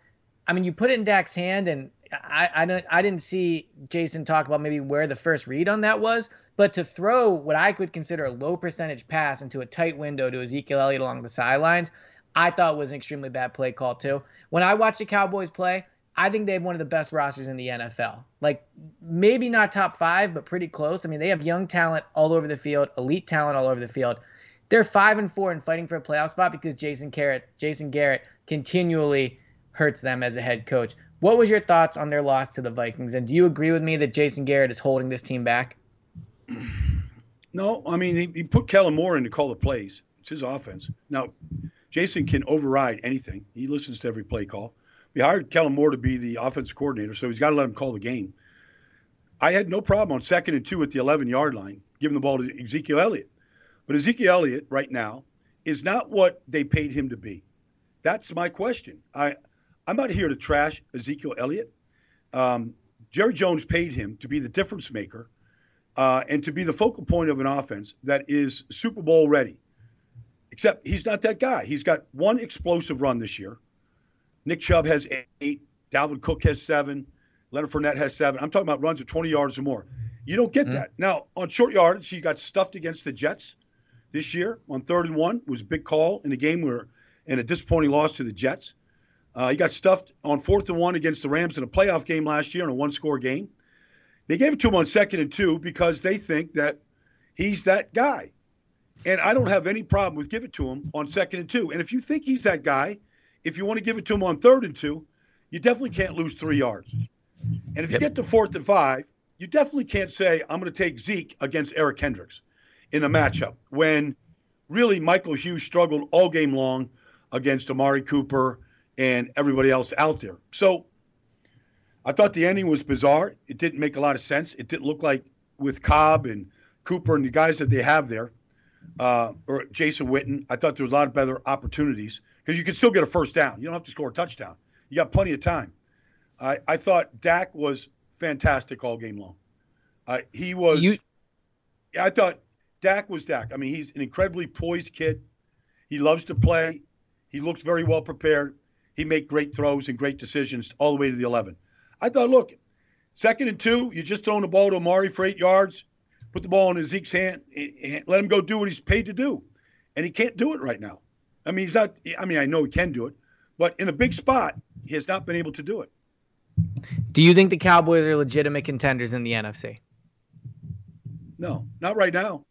I mean, you put it in Dak's hand, and I, I, don't, I didn't see Jason talk about maybe where the first read on that was, but to throw what I could consider a low percentage pass into a tight window to Ezekiel Elliott along the sidelines, I thought was an extremely bad play call, too. When I watch the Cowboys play, I think they have one of the best rosters in the NFL. Like maybe not top five, but pretty close. I mean, they have young talent all over the field, elite talent all over the field. They're five and four and fighting for a playoff spot because Jason Garrett, Jason Garrett continually hurts them as a head coach. What was your thoughts on their loss to the Vikings? And do you agree with me that Jason Garrett is holding this team back? No, I mean he, he put Kellen Moore in to call the plays. It's his offense. Now, Jason can override anything. He listens to every play call. We hired Kellen Moore to be the offense coordinator, so he's got to let him call the game. I had no problem on second and two at the 11 yard line, giving the ball to Ezekiel Elliott. But Ezekiel Elliott right now is not what they paid him to be. That's my question. I, I'm not here to trash Ezekiel Elliott. Um, Jerry Jones paid him to be the difference maker uh, and to be the focal point of an offense that is Super Bowl ready. Except he's not that guy. He's got one explosive run this year. Nick Chubb has eight. Dalvin Cook has seven. Leonard Fournette has seven. I'm talking about runs of 20 yards or more. You don't get mm-hmm. that. Now, on short yards, he got stuffed against the Jets this year on third and one. Was a big call in a game where, and a disappointing loss to the Jets. Uh, he got stuffed on fourth and one against the Rams in a playoff game last year in a one score game. They gave it to him on second and two because they think that he's that guy. And I don't have any problem with giving it to him on second and two. And if you think he's that guy, if you want to give it to him on third and two, you definitely can't lose three yards. And if you get to fourth and five, you definitely can't say, I'm going to take Zeke against Eric Kendricks in a matchup when really Michael Hughes struggled all game long against Amari Cooper and everybody else out there. So I thought the ending was bizarre. It didn't make a lot of sense. It didn't look like with Cobb and Cooper and the guys that they have there, uh, or Jason Witten. I thought there was a lot of better opportunities because you could still get a first down. You don't have to score a touchdown. You got plenty of time. I, I thought Dak was fantastic all game long. Uh, he was. You... I thought Dak was Dak. I mean, he's an incredibly poised kid. He loves to play. He looks very well prepared. He made great throws and great decisions all the way to the 11. I thought, look, second and two, you're just throwing the ball to Amari for eight yards, put the ball in Zeke's hand, And let him go do what he's paid to do. And he can't do it right now. I mean, he's not, I mean, I know he can do it, but in a big spot, he has not been able to do it. Do you think the Cowboys are legitimate contenders in the NFC? No, not right now.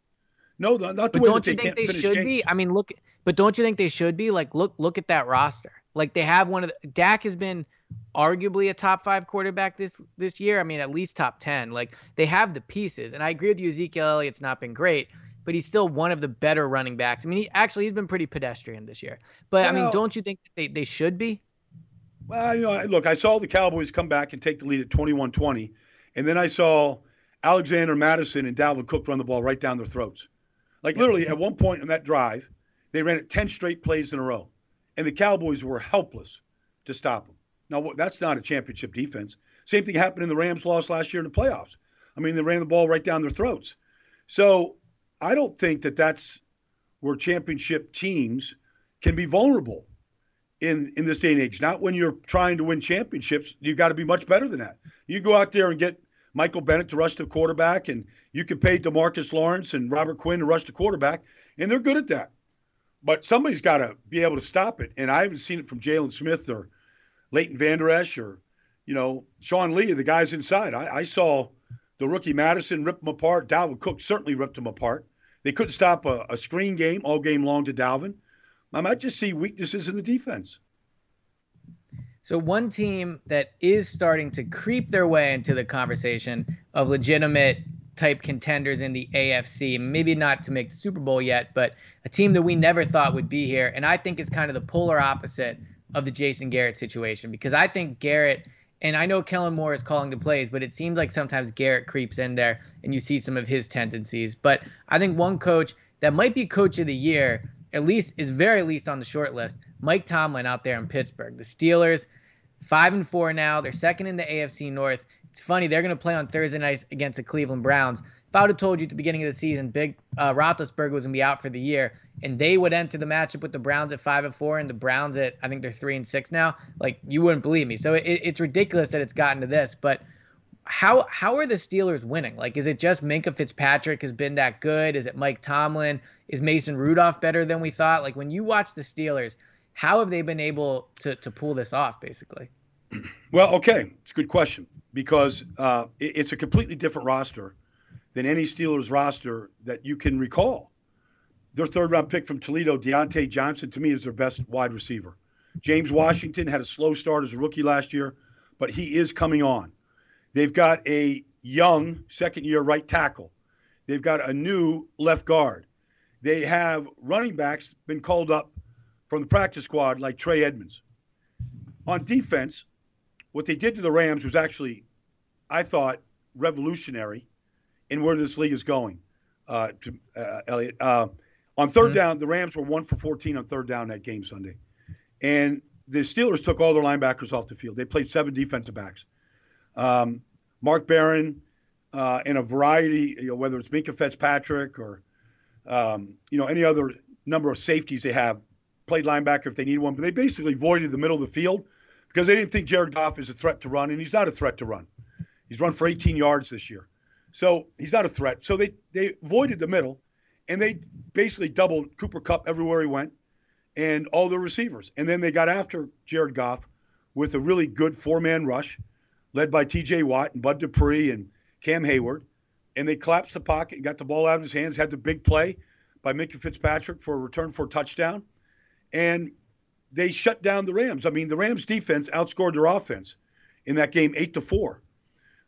No, not the but way don't you think they should games. be? I mean, look, but don't you think they should be? Like, look, look at that roster. Like they have one of the Dak has been arguably a top five quarterback this this year. I mean, at least top ten. Like they have the pieces, and I agree with you. Ezekiel Elliott's not been great, but he's still one of the better running backs. I mean, he actually he's been pretty pedestrian this year. But well, I mean, don't you think they they should be? Well, you know, look, I saw the Cowboys come back and take the lead at 21-20, and then I saw Alexander Mattison and Dalvin Cook run the ball right down their throats. Like literally, at one point in that drive, they ran it 10 straight plays in a row, and the Cowboys were helpless to stop them. Now, that's not a championship defense. Same thing happened in the Rams' loss last year in the playoffs. I mean, they ran the ball right down their throats. So I don't think that that's where championship teams can be vulnerable in in this day and age. Not when you're trying to win championships. You've got to be much better than that. You go out there and get Michael Bennett to rush the quarterback, and you can pay Demarcus Lawrence and Robert Quinn to rush the quarterback, and they're good at that. But somebody's got to be able to stop it, and I haven't seen it from Jaylon Smith or Leighton Vander Esch or, you know, Sean Lee, the guys inside. I, I saw the rookie Mattison rip them apart. Dalvin Cook certainly ripped them apart. They couldn't stop a, a screen game all game long to Dalvin. Um, I might just see weaknesses in the defense. So one team that is starting to creep their way into the conversation of legitimate type contenders in the AFC, maybe not to make the Super Bowl yet, but a team that we never thought would be here, and I think is kind of the polar opposite of the Jason Garrett situation because I think Garrett and I know Kellen Moore is calling the plays, but it seems like sometimes Garrett creeps in there and you see some of his tendencies. But I think one coach that might be coach of the year, at least is very least on the short list, Mike Tomlin out there in Pittsburgh. The Steelers, five and four now. They're second in the AFC North. It's funny, they're going to play on Thursday night against the Cleveland Browns. If I would have told you at the beginning of the season, Big uh, Roethlisberger was going to be out for the year, and they would enter the matchup with the Browns at five and four, and the Browns at I think they're three and six now. Like you wouldn't believe me. So it, it's ridiculous that it's gotten to this. But how how are the Steelers winning? Like, is it just Minkah Fitzpatrick has been that good? Is it Mike Tomlin? Is Mason Rudolph better than we thought? Like when you watch the Steelers, how have they been able to to pull this off? Basically. Well, okay, it's a good question because uh, it, it's a completely different roster than any Steelers roster that you can recall their third round pick from Toledo, Diontae Johnson, to me is their best wide receiver. James Washington had a slow start as a rookie last year, but he is coming on. They've got a young second year right tackle. They've got a new left guard. They have running backs been called up from the practice squad like Trey Edmunds. On defense, what they did to the Rams was actually, I thought, revolutionary in where this league is going. Uh, to, uh, Elliot, uh, on 3rd mm-hmm. down, the Rams were one for 14 on third down that game Sunday. And the Steelers took all their linebackers off the field. They played seven defensive backs. Um, Mark Barron, uh, in a variety, you know, whether it's Minkah Fitzpatrick or um, you know any other number of safeties they have, played linebacker if they need one, but they basically voided the middle of the field because they didn't think Jared Goff is a threat to run, and he's not a threat to run. He's run for 18 yards this year, so he's not a threat. So they they voided the middle, and they basically doubled Cooper Kupp everywhere he went, and all the receivers, and then they got after Jared Goff with a really good four-man rush, led by T.J. Watt and Bud Dupree and Cam Heyward, and they collapsed the pocket and got the ball out of his hands. Had the big play by Minkah Fitzpatrick for a return for a touchdown, and they shut down the Rams. I mean, the Rams defense outscored their offense in that game eight to four.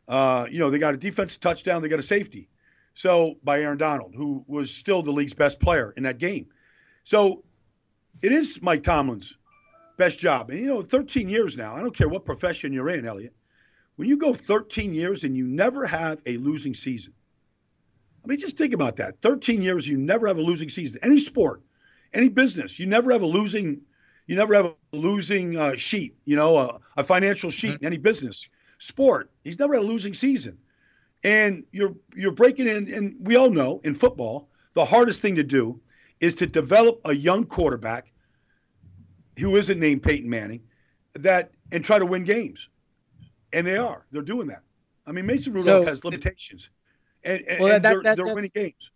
Uh, you know, they got a defensive touchdown, they got a safety. So by Aaron Donald, who was still the league's best player in that game. So it is Mike Tomlin's best job. And you know, 13 years now. I don't care what profession you're in, Elliot. When you go 13 years and you never have a losing season. I mean, just think about that. 13 years, you never have a losing season. Any sport, any business, you never have a losing you never have a losing uh, sheet, you know, a, a financial sheet mm-hmm. in any business. Sport, he's never had a losing season. And you're you're breaking in, and we all know in football, the hardest thing to do is to develop a young quarterback who isn't named Peyton Manning that and try to win games. And they are. They're doing that. I mean, Mason Rudolph so, has limitations. And, and, well, and that, they're, they're winning games.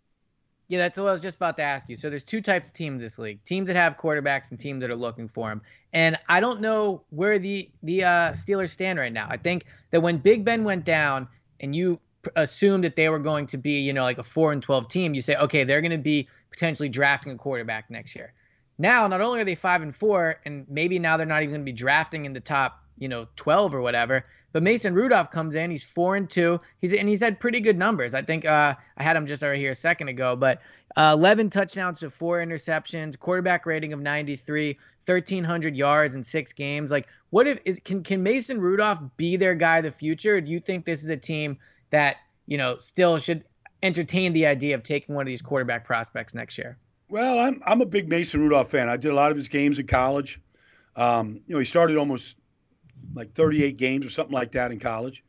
Yeah, that's what I was just about to ask you. So there's two types of teams this league: teams that have quarterbacks and teams that are looking for them. And I don't know where the the uh, Steelers stand right now. I think that when Big Ben went down, and you assumed that they were going to be, you know, like a four and twelve team, you say, okay, they're going to be potentially drafting a quarterback next year. Now, not only are they five and four, and maybe now they're not even going to be drafting in the top, you know, twelve or whatever. But Mason Rudolph comes in. He's four and two. He's and he's had pretty good numbers. I think uh, I had him just over here a second ago. But uh, 11 touchdowns to four interceptions, quarterback rating of 93, 1,300 yards in six games. Like, what if is can can Mason Rudolph be their guy of the future? Do you think this is a team that you know still should entertain the idea of taking one of these quarterback prospects next year? Well, I'm I'm a big Mason Rudolph fan. I did a lot of his games in college. Um, you know, he started almost like 38 games or something like that in college.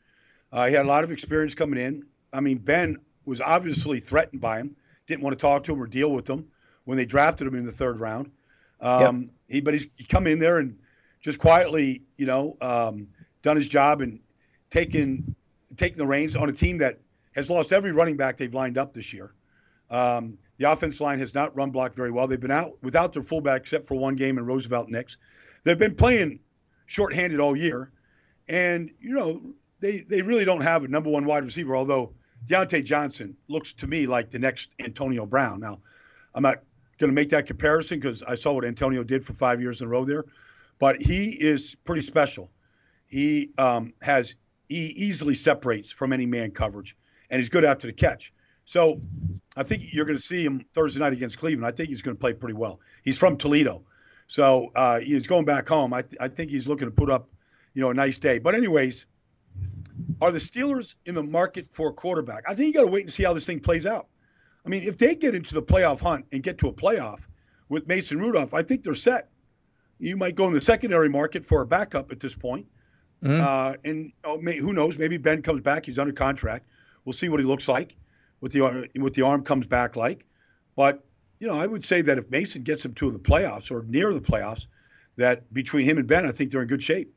Uh, he had a lot of experience coming in. I mean, Ben was obviously threatened by him, didn't want to talk to him or deal with him when they drafted him in the third round. Um, yep. he, but he's he come in there and just quietly, you know, um, done his job and taken taking the reins on a team that has lost every running back they've lined up this year. Um, the offense line has not run blocked very well. They've been out without their fullback except for one game in Roosevelt Nix. They've been playing shorthanded all year. And, you know, they, they really don't have a number one wide receiver, although Diontae Johnson looks to me like the next Antonio Brown. Now, I'm not going to make that comparison because I saw what Antonio did for five years in a row there, but he is pretty special. He um, has he easily separates from any man coverage, and he's good after the catch. So I think you're going to see him Thursday night against Cleveland. I think he's going to play pretty well. He's from Toledo, so uh, he's going back home. I, th- I think he's looking to put up, you know, a nice day. But anyways, are the Steelers in the market for a quarterback? I think you got to wait and see how this thing plays out. I mean, if they get into the playoff hunt and get to a playoff with Mason Rudolph, I think they're set. You might go in the secondary market for a backup at this point. Mm-hmm. Uh, and oh, may, who knows? Maybe Ben comes back. He's under contract. We'll see what he looks like, what the what the arm comes back like. But you know, I would say that if Mason gets them to the playoffs or near the playoffs, that between him and Ben, I think they're in good shape.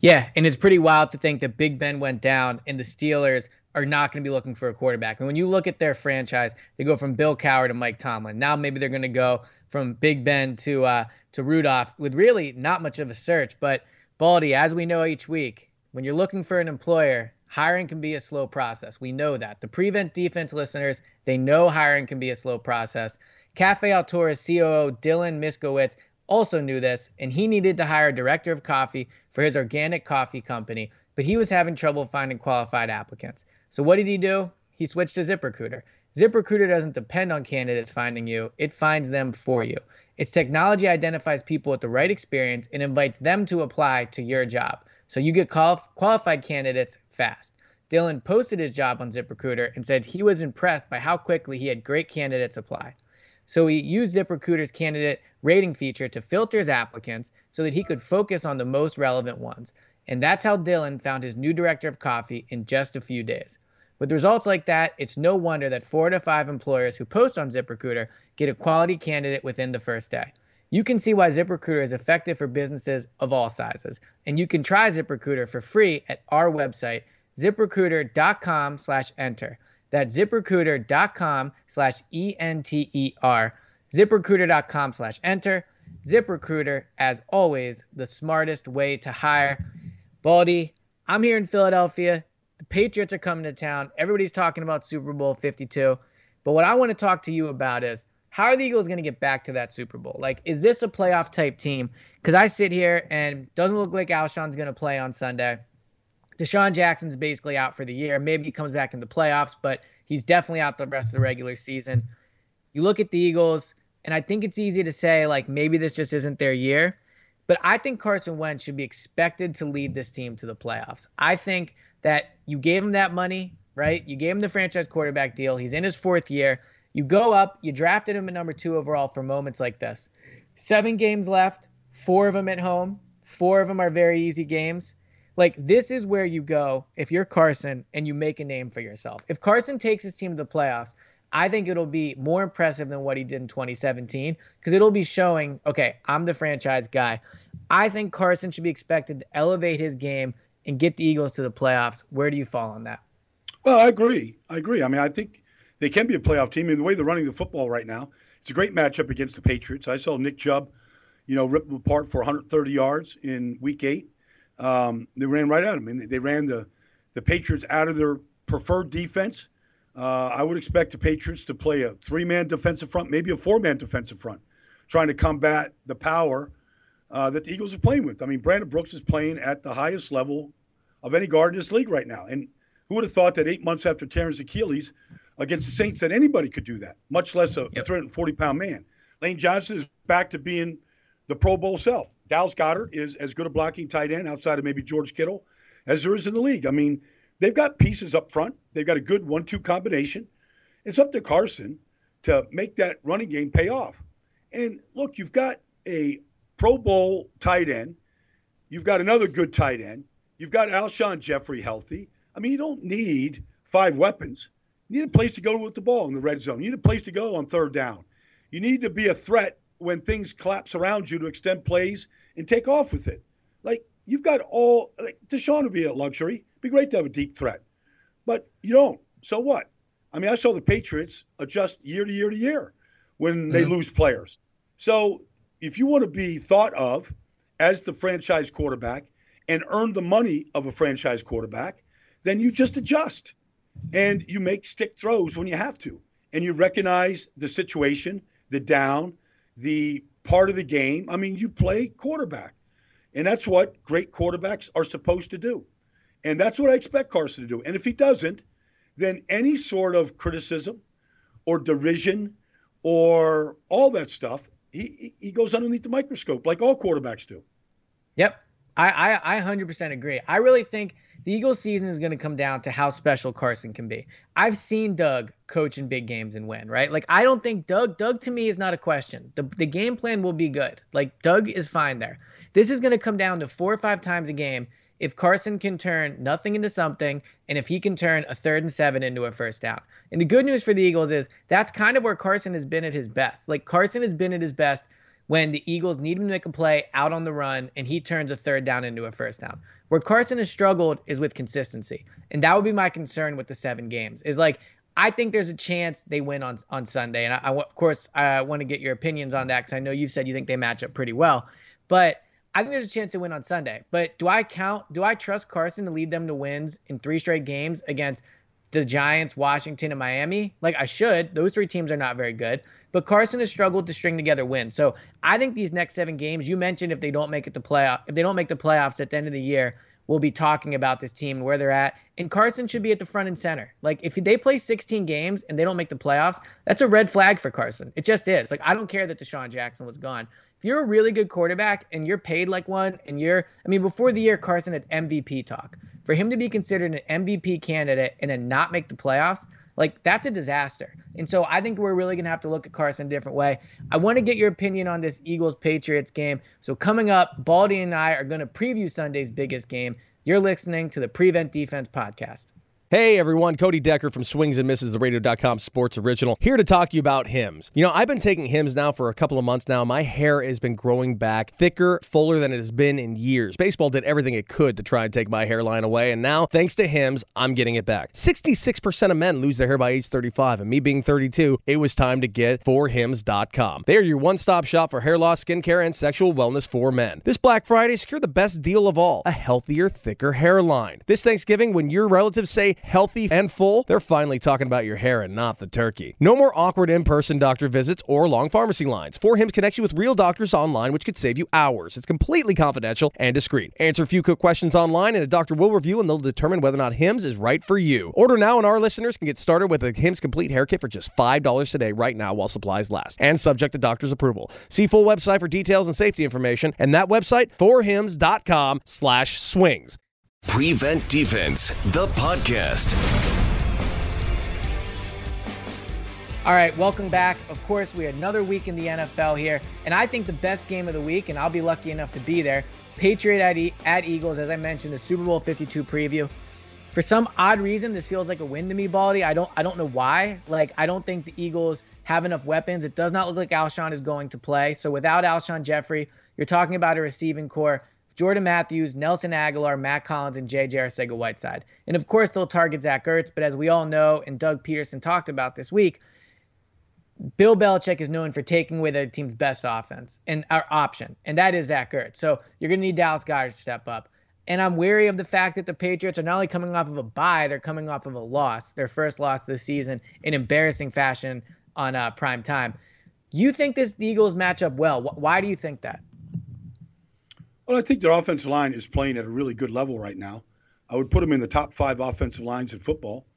Yeah, and it's pretty wild to think that Big Ben went down and the Steelers are not going to be looking for a quarterback. And when you look at their franchise, they go from Bill Cowher to Mike Tomlin. Now maybe they're going to go from Big Ben to uh, to Rudolph with really not much of a search. But Baldy, as we know each week, when you're looking for an employer, hiring can be a slow process. We know that. The prevent defense listeners, they know hiring can be a slow process. Cafe Altura's COO Dylan Miskowitz also knew this, and he needed to hire a director of coffee for his organic coffee company, but he was having trouble finding qualified applicants. So what did he do? He switched to ZipRecruiter. ZipRecruiter doesn't depend on candidates finding you, it finds them for you. Its technology identifies people with the right experience and invites them to apply to your job. So you get qual- qualified candidates fast. Dylan posted his job on ZipRecruiter and said he was impressed by how quickly he had great candidates apply. So he used ZipRecruiter's candidate rating feature to filter his applicants so that he could focus on the most relevant ones. And that's how Dylan found his new director of coffee in just a few days. With results like that, it's no wonder that four to five employers who post on ZipRecruiter get a quality candidate within the first day. You can see why ZipRecruiter is effective for businesses of all sizes. And you can try ZipRecruiter for free at our website, ziprecruiter.com slash enter. That's ziprecruiter.com slash E-N-T-E-R. ZipRecruiter.com slash enter. ZipRecruiter, as always, the smartest way to hire. Baldy, I'm here in Philadelphia. The Patriots are coming to town. Everybody's talking about Super Bowl 52. But what I want to talk to you about is how are the Eagles going to get back to that Super Bowl? Like, is this a playoff type team? Because I sit here and doesn't look like Alshon's going to play on Sunday. DeSean Jackson's basically out for the year. Maybe he comes back in the playoffs, but he's definitely out the rest of the regular season. You look at the Eagles, and I think it's easy to say, like, maybe this just isn't their year. But I think Carson Wentz should be expected to lead this team to the playoffs. I think that you gave him that money, right? You gave him the franchise quarterback deal. He's in his fourth year. You go up, you drafted him at number two overall for moments like this. Seven games left, four of them at home, four of them are very easy games. Like, this is where you go if you're Carson and you make a name for yourself. If Carson takes his team to the playoffs, I think it'll be more impressive than what he did in 2017 because it'll be showing, okay, I'm the franchise guy. I think Carson should be expected to elevate his game and get the Eagles to the playoffs. Where do you fall on that? Well, I agree. I agree. I mean, I think they can be a playoff team. I mean, the way they're running the football right now, it's a great matchup against the Patriots. I saw Nick Chubb, you know, rip them apart for 130 yards in Week Eight. Um, they ran right at them, and they ran the the Patriots out of their preferred defense. Uh, I would expect the Patriots to play a three-man defensive front, maybe a four-man defensive front, trying to combat the power uh, that the Eagles are playing with. I mean, Brandon Brooks is playing at the highest level of any guard in this league right now, and who would have thought that eight months after Terrence Achilles against the Saints that anybody could do that, much less a yep. 340-pound man. Lane Johnson is back to being the Pro Bowl self. Dallas Goedert is as good a blocking tight end outside of maybe George Kittle as there is in the league. I mean, they've got pieces up front. They've got a good one-two combination. It's up to Carson to make that running game pay off. And look, you've got a Pro Bowl tight end. You've got another good tight end. You've got Alshon Jeffery healthy. I mean, you don't need five weapons. You need a place to go with the ball in the red zone. You need a place to go on third down. You need to be a threat when things collapse around you to extend plays and take off with it. Like you've got all like DeSean would be a luxury. It'd be great to have a deep threat. But you don't. So what? I mean, I saw the Patriots adjust year to year to year when they mm-hmm. lose players. So if you want to be thought of as the franchise quarterback and earn the money of a franchise quarterback, then you just adjust and you make stick throws when you have to. And you recognize the situation, the down, the part of the game. I mean, you play quarterback. And that's what great quarterbacks are supposed to do. And that's what I expect Carson to do. And if he doesn't, then any sort of criticism or derision or all that stuff, he, he goes underneath the microscope like all quarterbacks do. Yep. I, I, I 100% agree. I really think the Eagles season is going to come down to how special Carson can be. I've seen Doug coach in big games and win, right? Like, I don't think Doug, Doug to me is not a question. The, the game plan will be good. Like, Doug is fine there. This is going to come down to four or five times a game if Carson can turn nothing into something and if he can turn a third and seven into a first down. And the good news for the Eagles is that's kind of where Carson has been at his best. Like, Carson has been at his best when the Eagles need him to make a play out on the run and he turns a third down into a first down. Where Carson has struggled is with consistency. And that would be my concern with the seven games. Is like I think there's a chance they win on on Sunday. And I, I of course I want to get your opinions on that cuz I know you said you think they match up pretty well. But I think there's a chance to win on Sunday. But do I count do I trust Carson to lead them to wins in three straight games against the Giants, Washington, and Miami. Like I should. Those three teams are not very good. But Carson has struggled to string together wins. So I think these next seven games, you mentioned if they don't make it the playoff, if they don't make the playoffs at the end of the year, we'll be talking about this team and where they're at. And Carson should be at the front and center. Like if they play 16 games and they don't make the playoffs, that's a red flag for Carson. It just is. Like I don't care that DeSean Jackson was gone. If you're a really good quarterback and you're paid like one, and you're, I mean, before the year, Carson had MVP talk for him to be considered an MVP candidate and then not make the playoffs, like that's a disaster. And so I think we're really going to have to look at Carson a different way. I want to get your opinion on this Eagles Patriots game. So coming up, Baldy and I are going to preview Sunday's biggest game. You're listening to the Prevent Defense podcast. Hey everyone, Cody Decker from Swings and Misses, the radio.com sports original, here to talk to you about Hims. You know, I've been taking Hims now for a couple of months now. My hair has been growing back thicker, fuller than it has been in years. Baseball did everything it could to try and take my hairline away, and now, thanks to Hims, I'm getting it back. 66% of men lose their hair by age 35, and me being 32, it was time to get forhims.com. They are your one stop shop for hair loss, skincare, and sexual wellness for men. This Black Friday, secure the best deal of all a healthier, thicker hairline. This Thanksgiving, when your relatives say, healthy and full, they're finally talking about your hair and not the turkey. No more awkward in person doctor visits or long pharmacy lines. For Hims connects you with real doctors online, which could save you hours. It's completely confidential and discreet. Answer a few quick questions online, and a doctor will review and they'll determine whether or not Hims is right for you. Order now, and our listeners can get started with a Hims complete hair kit for just $5 today, right now, while supplies last, and subject to doctor's approval. See full website for details and safety information, and that website, forhims.com slash swings. Prevent Defense, the podcast. All right, welcome back. Of course, we had another week in the NFL here, and I think the best game of the week, and I'll be lucky enough to be there. Patriot at, e- at Eagles, as I mentioned, the Super Bowl 52 preview. For some odd reason, this feels like a win to me, Baldy. I don't, I don't know why. Like, I don't think the Eagles have enough weapons. It does not look like Alshon is going to play. So without Alshon Jeffery, you're talking about a receiving corps Jordan Matthews, Nelson Agholor, Mack Hollins, and J.J. Arcega-Whiteside. And of course, they'll target Zach Ertz, but as we all know, and Doug Pederson talked about this week, Bill Belichick is known for taking away the team's best offense and our option, and that is Zach Ertz. So you're going to need Dallas Goedert to step up. And I'm wary of the fact that the Patriots are not only coming off of a bye, they're coming off of a loss, their first loss this season in embarrassing fashion on uh, prime time. You think this Eagles match up well? Why do you think that? Well, I think their offensive line is playing at a really good level right now. I would put them in the top five offensive lines in football.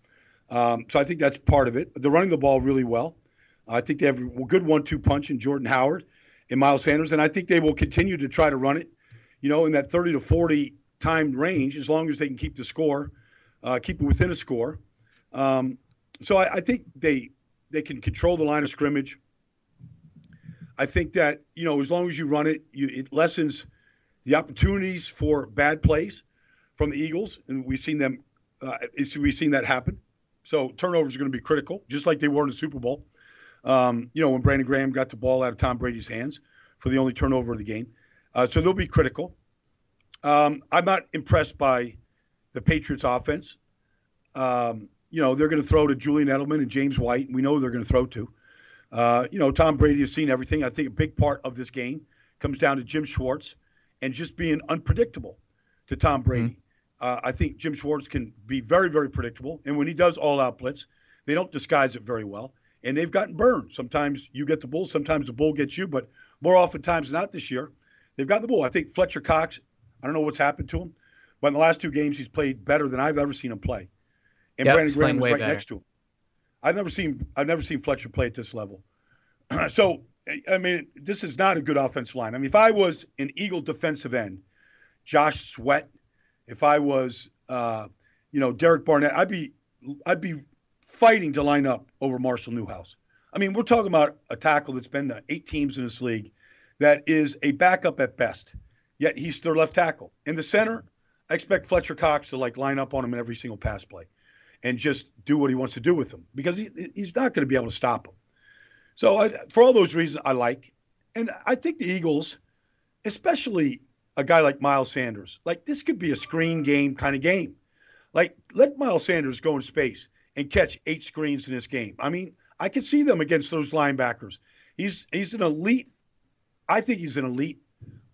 Um, so I think that's part of it. They're running the ball really well. I think they have a good one-two punch in Jordan Howard and Miles Sanders, and I think they will continue to try to run it, you know, in that 30 to 40 time range as long as they can keep the score, uh, keep it within a score. Um, so I, I think they they can control the line of scrimmage. I think that you know as long as you run it, you, it lessens the opportunities for bad plays from the Eagles, and we've seen them. Uh, we've seen that happen. So turnovers are going to be critical, just like they were in the Super Bowl. Um, you know, when Brandon Graham got the ball out of Tom Brady's hands for the only turnover of the game. Uh, so they'll be critical. Um, I'm not impressed by the Patriots' offense. Um, you know, they're going to throw to Julian Edelman and James White. And we know they're going to throw to. Uh, you know, Tom Brady has seen everything. I think a big part of this game comes down to Jim Schwartz and just being unpredictable to Tom Brady. Mm-hmm. Uh, I think Jim Schwartz can be very, very predictable. And when he does all out blitz, they don't disguise it very well. And they've gotten burned. Sometimes you get the bull, sometimes the bull gets you, but more often times not this year, they've got the bull. I think Fletcher Cox, I don't know what's happened to him, but in the last two games, he's played better than I've ever seen him play. And yep, Brandon Graham was right better. next to him. I've never seen I've never seen Fletcher play at this level. so I mean, this is not a good offensive line. I mean, if I was an Eagle defensive end, Josh Sweat, if I was, uh, you know, Derek Barnett, I'd be, I'd be fighting to line up over Marshall Newhouse. I mean, we're talking about a tackle that's been to eight teams in this league, that is a backup at best. Yet he's their left tackle in the center. I expect Fletcher Cox to like line up on him in every single pass play, and just do what he wants to do with him because he, he's not going to be able to stop him. So I, for all those reasons, I like, and I think the Eagles, especially a guy like Miles Sanders, like this could be a screen game kind of game. Like let Miles Sanders go in space and catch eight screens in this game. I mean, I could see them against those linebackers. He's he's an elite. I think he's an elite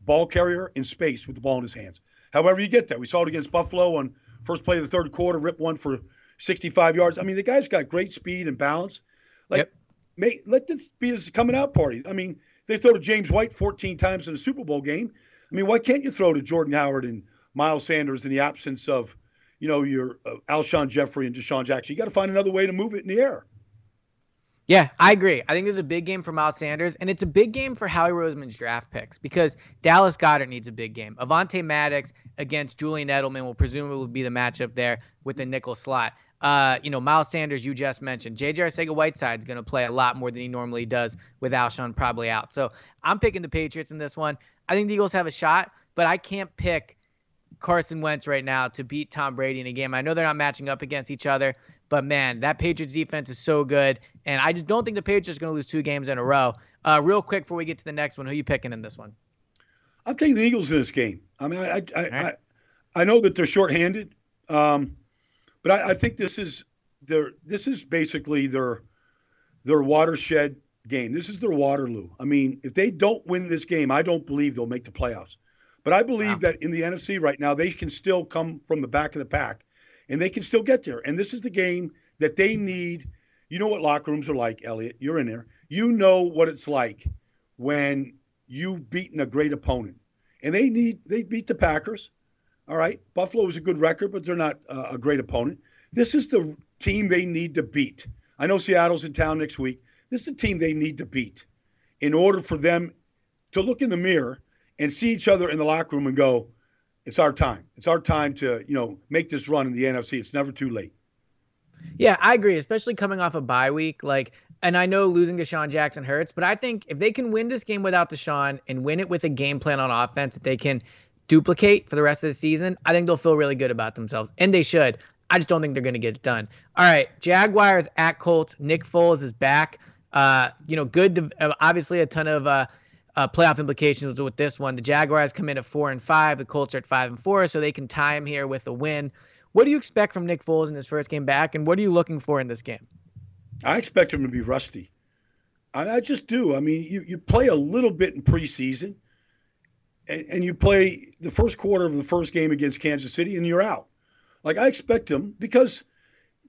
ball carrier in space with the ball in his hands. However, you get that. We saw it against Buffalo on first play of the third quarter, rip one for 65 yards. I mean, the guy's got great speed and balance. Like yep make, let this be his coming out party. I mean, they throw to James White 14 times in a Super Bowl game. I mean, why can't you throw to Jordan Howard and Miles Sanders in the absence of, you know, your uh, Alshon Jeffery and DeSean Jackson? You got to find another way to move it in the air. Yeah, I agree. I think this is a big game for Miles Sanders, and it's a big game for Howie Roseman's draft picks because Dallas Goedert needs a big game. Avonte Maddox against Julian Edelman will presumably be the matchup there with the nickel slot. Uh, you know, Miles Sanders, you just mentioned. J.J. Arcega-Whiteside's going to play a lot more than he normally does with Alshon probably out. So I'm picking the Patriots in this one. I think the Eagles have a shot, but I can't pick Carson Wentz right now to beat Tom Brady in a game. I know they're not matching up against each other, but man, that Patriots defense is so good, and I just don't think the Patriots are going to lose two games in a row. Uh, real quick before we get to the next one, who are you picking in this one? I'm taking the Eagles in this game. I mean, I I, right. I, I, know that they're shorthanded, um, but I, I think this is their this is basically their their watershed game. This is their Waterloo. I mean, if they don't win this game, I don't believe they'll make the playoffs. But I believe wow. that in the NFC right now, they can still come from the back of the pack and they can still get there. And this is the game that they need. You know what locker rooms are like, Elliot. You're in there. You know what it's like when you've beaten a great opponent. And they need, they beat the Packers. All right. Buffalo is a good record, but they're not uh, a great opponent. This is the team they need to beat. I know Seattle's in town next week. This is the team they need to beat in order for them to look in the mirror and see each other in the locker room and go, it's our time. It's our time to, you know, make this run in the NFC. It's never too late. Yeah, I agree, especially coming off a bye week. Like, and I know losing DeSean Jackson hurts, but I think if they can win this game without DeSean and win it with a game plan on offense that they can duplicate for the rest of the season, I think they'll feel really good about themselves. And they should. I just don't think they're going to get it done. All right, Jaguars at Colts. Nick Foles is back. Uh, you know, good. To, uh, obviously, a ton of uh, uh, playoff implications with this one. The Jaguars come in at four and five. The Colts are at five and four, so they can tie him here with a win. What do you expect from Nick Foles in his first game back, and what are you looking for in this game? I expect him to be rusty. I, I just do. I mean, you, you play a little bit in preseason, and, and you play the first quarter of the first game against Kansas City, and you're out. Like I expect him because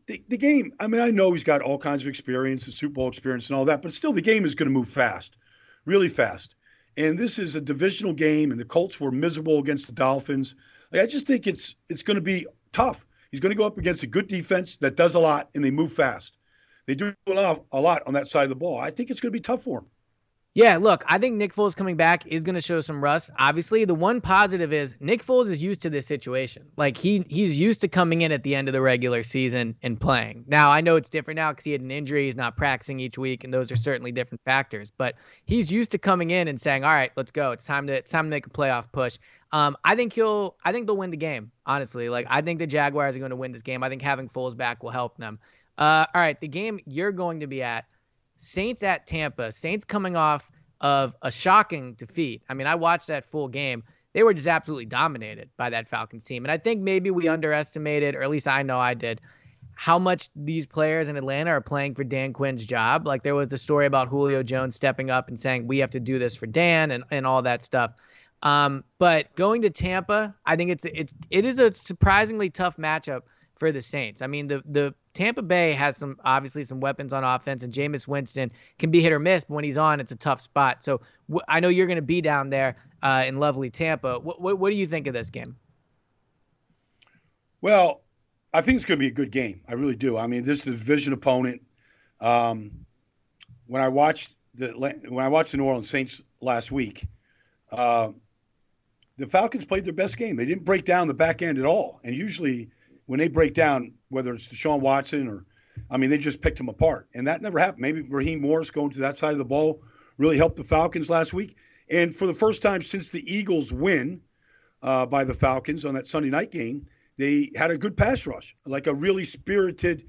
the, the game. I mean, I know he's got all kinds of experience and Super Bowl experience and all that, but still, the game is going to move fast, really fast. And this is a divisional game, and the Colts were miserable against the Dolphins. Like, I just think it's it's going to be tough. He's going to go up against a good defense that does a lot, and they move fast. They do a lot, a lot on that side of the ball. I think it's going to be tough for him. Yeah, look, I think Nick Foles coming back is going to show some rust. Obviously, the one positive is Nick Foles is used to this situation. Like he he's used to coming in at the end of the regular season and playing. Now, I know it's different now cuz he had an injury, he's not practicing each week and those are certainly different factors, but he's used to coming in and saying, "All right, let's go. It's time to it's time to make a playoff push." Um, I think he'll I think they'll win the game, honestly. Like I think the Jaguars are going to win this game. I think having Foles back will help them. Uh, all right, the game you're going to be at Saints at Tampa. Saints coming off of a shocking defeat. I mean, I watched that full game. They were just absolutely dominated by that Falcons team. And I think maybe we underestimated, or at least I know I did, how much these players in Atlanta are playing for Dan Quinn's job. Like there was a story about Julio Jones stepping up and saying, we have to do this for Dan and, and all that stuff. Um, but going to Tampa, I think it's it's it is a surprisingly tough matchup for the Saints. I mean, the the Tampa Bay has some obviously some weapons on offense, and Jameis Winston can be hit or miss. But when he's on, it's a tough spot. So wh- I know you're going to be down there uh, in lovely Tampa. What, what what do you think of this game? Well, I think it's going to be a good game. I really do. I mean, this is a division opponent. Um, when I watched the when I watched the New Orleans Saints last week, uh, the Falcons played their best game. They didn't break down the back end at all, and usually when they break down, whether it's Deshaun Watson or, I mean, they just picked him apart, and that never happened. Maybe Raheem Morris going to that side of the ball really helped the Falcons last week, and for the first time since the Eagles win uh, by the Falcons on that Sunday night game, they had a good pass rush, like a really spirited,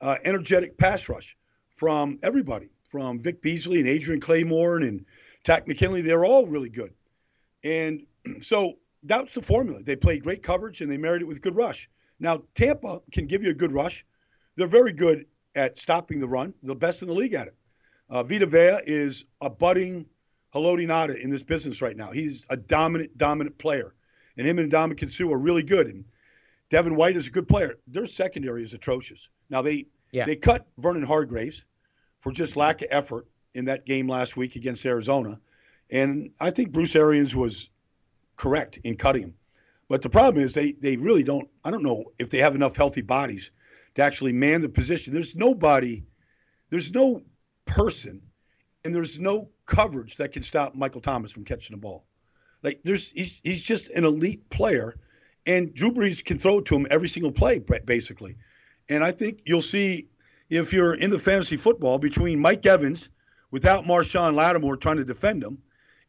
uh, energetic pass rush from everybody, from Vic Beasley and Adrian Clayborn and Takk McKinley. They're all really good, and so that's the formula. They played great coverage and they married it with good rush. Now, Tampa can give you a good rush. They're very good at stopping the run, They're the best in the league at it. Uh, Vita Vea is a budding Haloti Ngata in this business right now. He's a dominant, dominant player. And him and Ndamukong Suh are really good. And Devin White is a good player. Their secondary is atrocious. Now, they, yeah. they cut Vernon Hargreaves for just lack of effort in that game last week against Arizona. And I think Bruce Arians was correct in cutting him. But the problem is they they really don't. I don't know if they have enough healthy bodies to actually man the position. There's nobody, there's no person, and there's no coverage that can stop Michael Thomas from catching the ball. Like there's he's he's just an elite player, and Drew Brees can throw it to him every single play basically. And I think you'll see if you're into fantasy football between Mike Evans without Marshon Lattimore trying to defend him,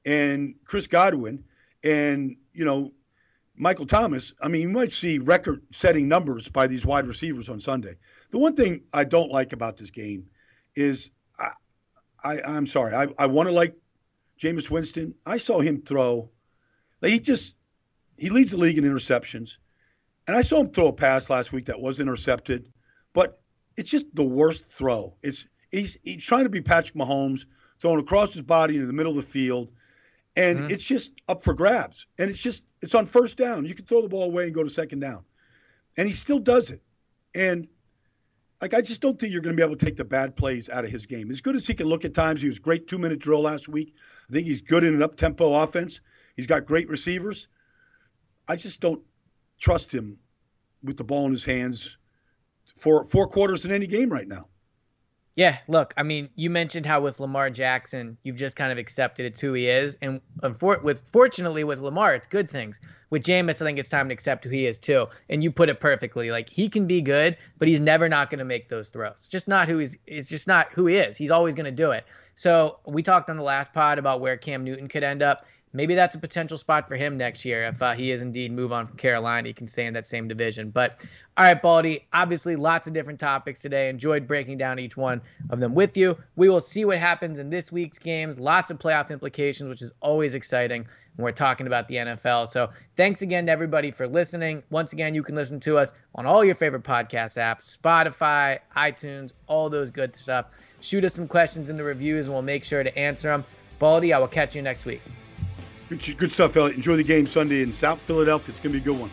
and Chris Godwin, and you know Michael Thomas, I mean, you might see record setting numbers by these wide receivers on Sunday. The one thing I don't like about this game is I, I am sorry. I, I want to like Jameis Winston. I saw him throw. Like he just he leads the league in interceptions. And I saw him throw a pass last week that was intercepted, but it's just the worst throw. It's he's he's trying to be Patrick Mahomes, throwing across his body into the middle of the field, and mm-hmm. it's just up for grabs. And it's just it's on first down. You can throw the ball away and go to second down, and he still does it. And like I just don't think you're going to be able to take the bad plays out of his game. As good as he can look at times, he was great two minute drill last week. I think he's good in an up tempo offense. He's got great receivers. I just don't trust him with the ball in his hands for four quarters in any game right now. Yeah, look, I mean, you mentioned how with Lamar Jackson, you've just kind of accepted it's who he is, and with fortunately with Lamar, it's good things. With Jameis, I think it's time to accept who he is too. And you put it perfectly. Like he can be good, but he's never not going to make those throws. Just not who he's. It's just not who he is. He's always going to do it. So we talked on the last pod about where Cam Newton could end up maybe that's a potential spot for him next year if uh, he is indeed move on from Carolina. He can stay in that same division. But all right, Baldy, obviously lots of different topics today. Enjoyed breaking down each one of them with you. We will see what happens in this week's games. Lots of playoff implications, which is always exciting when we're talking about the NFL. So thanks again to everybody for listening. Once again, you can listen to us on all your favorite podcast apps, Spotify, iTunes, all those good stuff. Shoot us some questions in the reviews and we'll make sure to answer them. Baldy, I will catch you next week. Good, good stuff, Elliot. Enjoy the game Sunday in South Philadelphia. It's going to be a good one.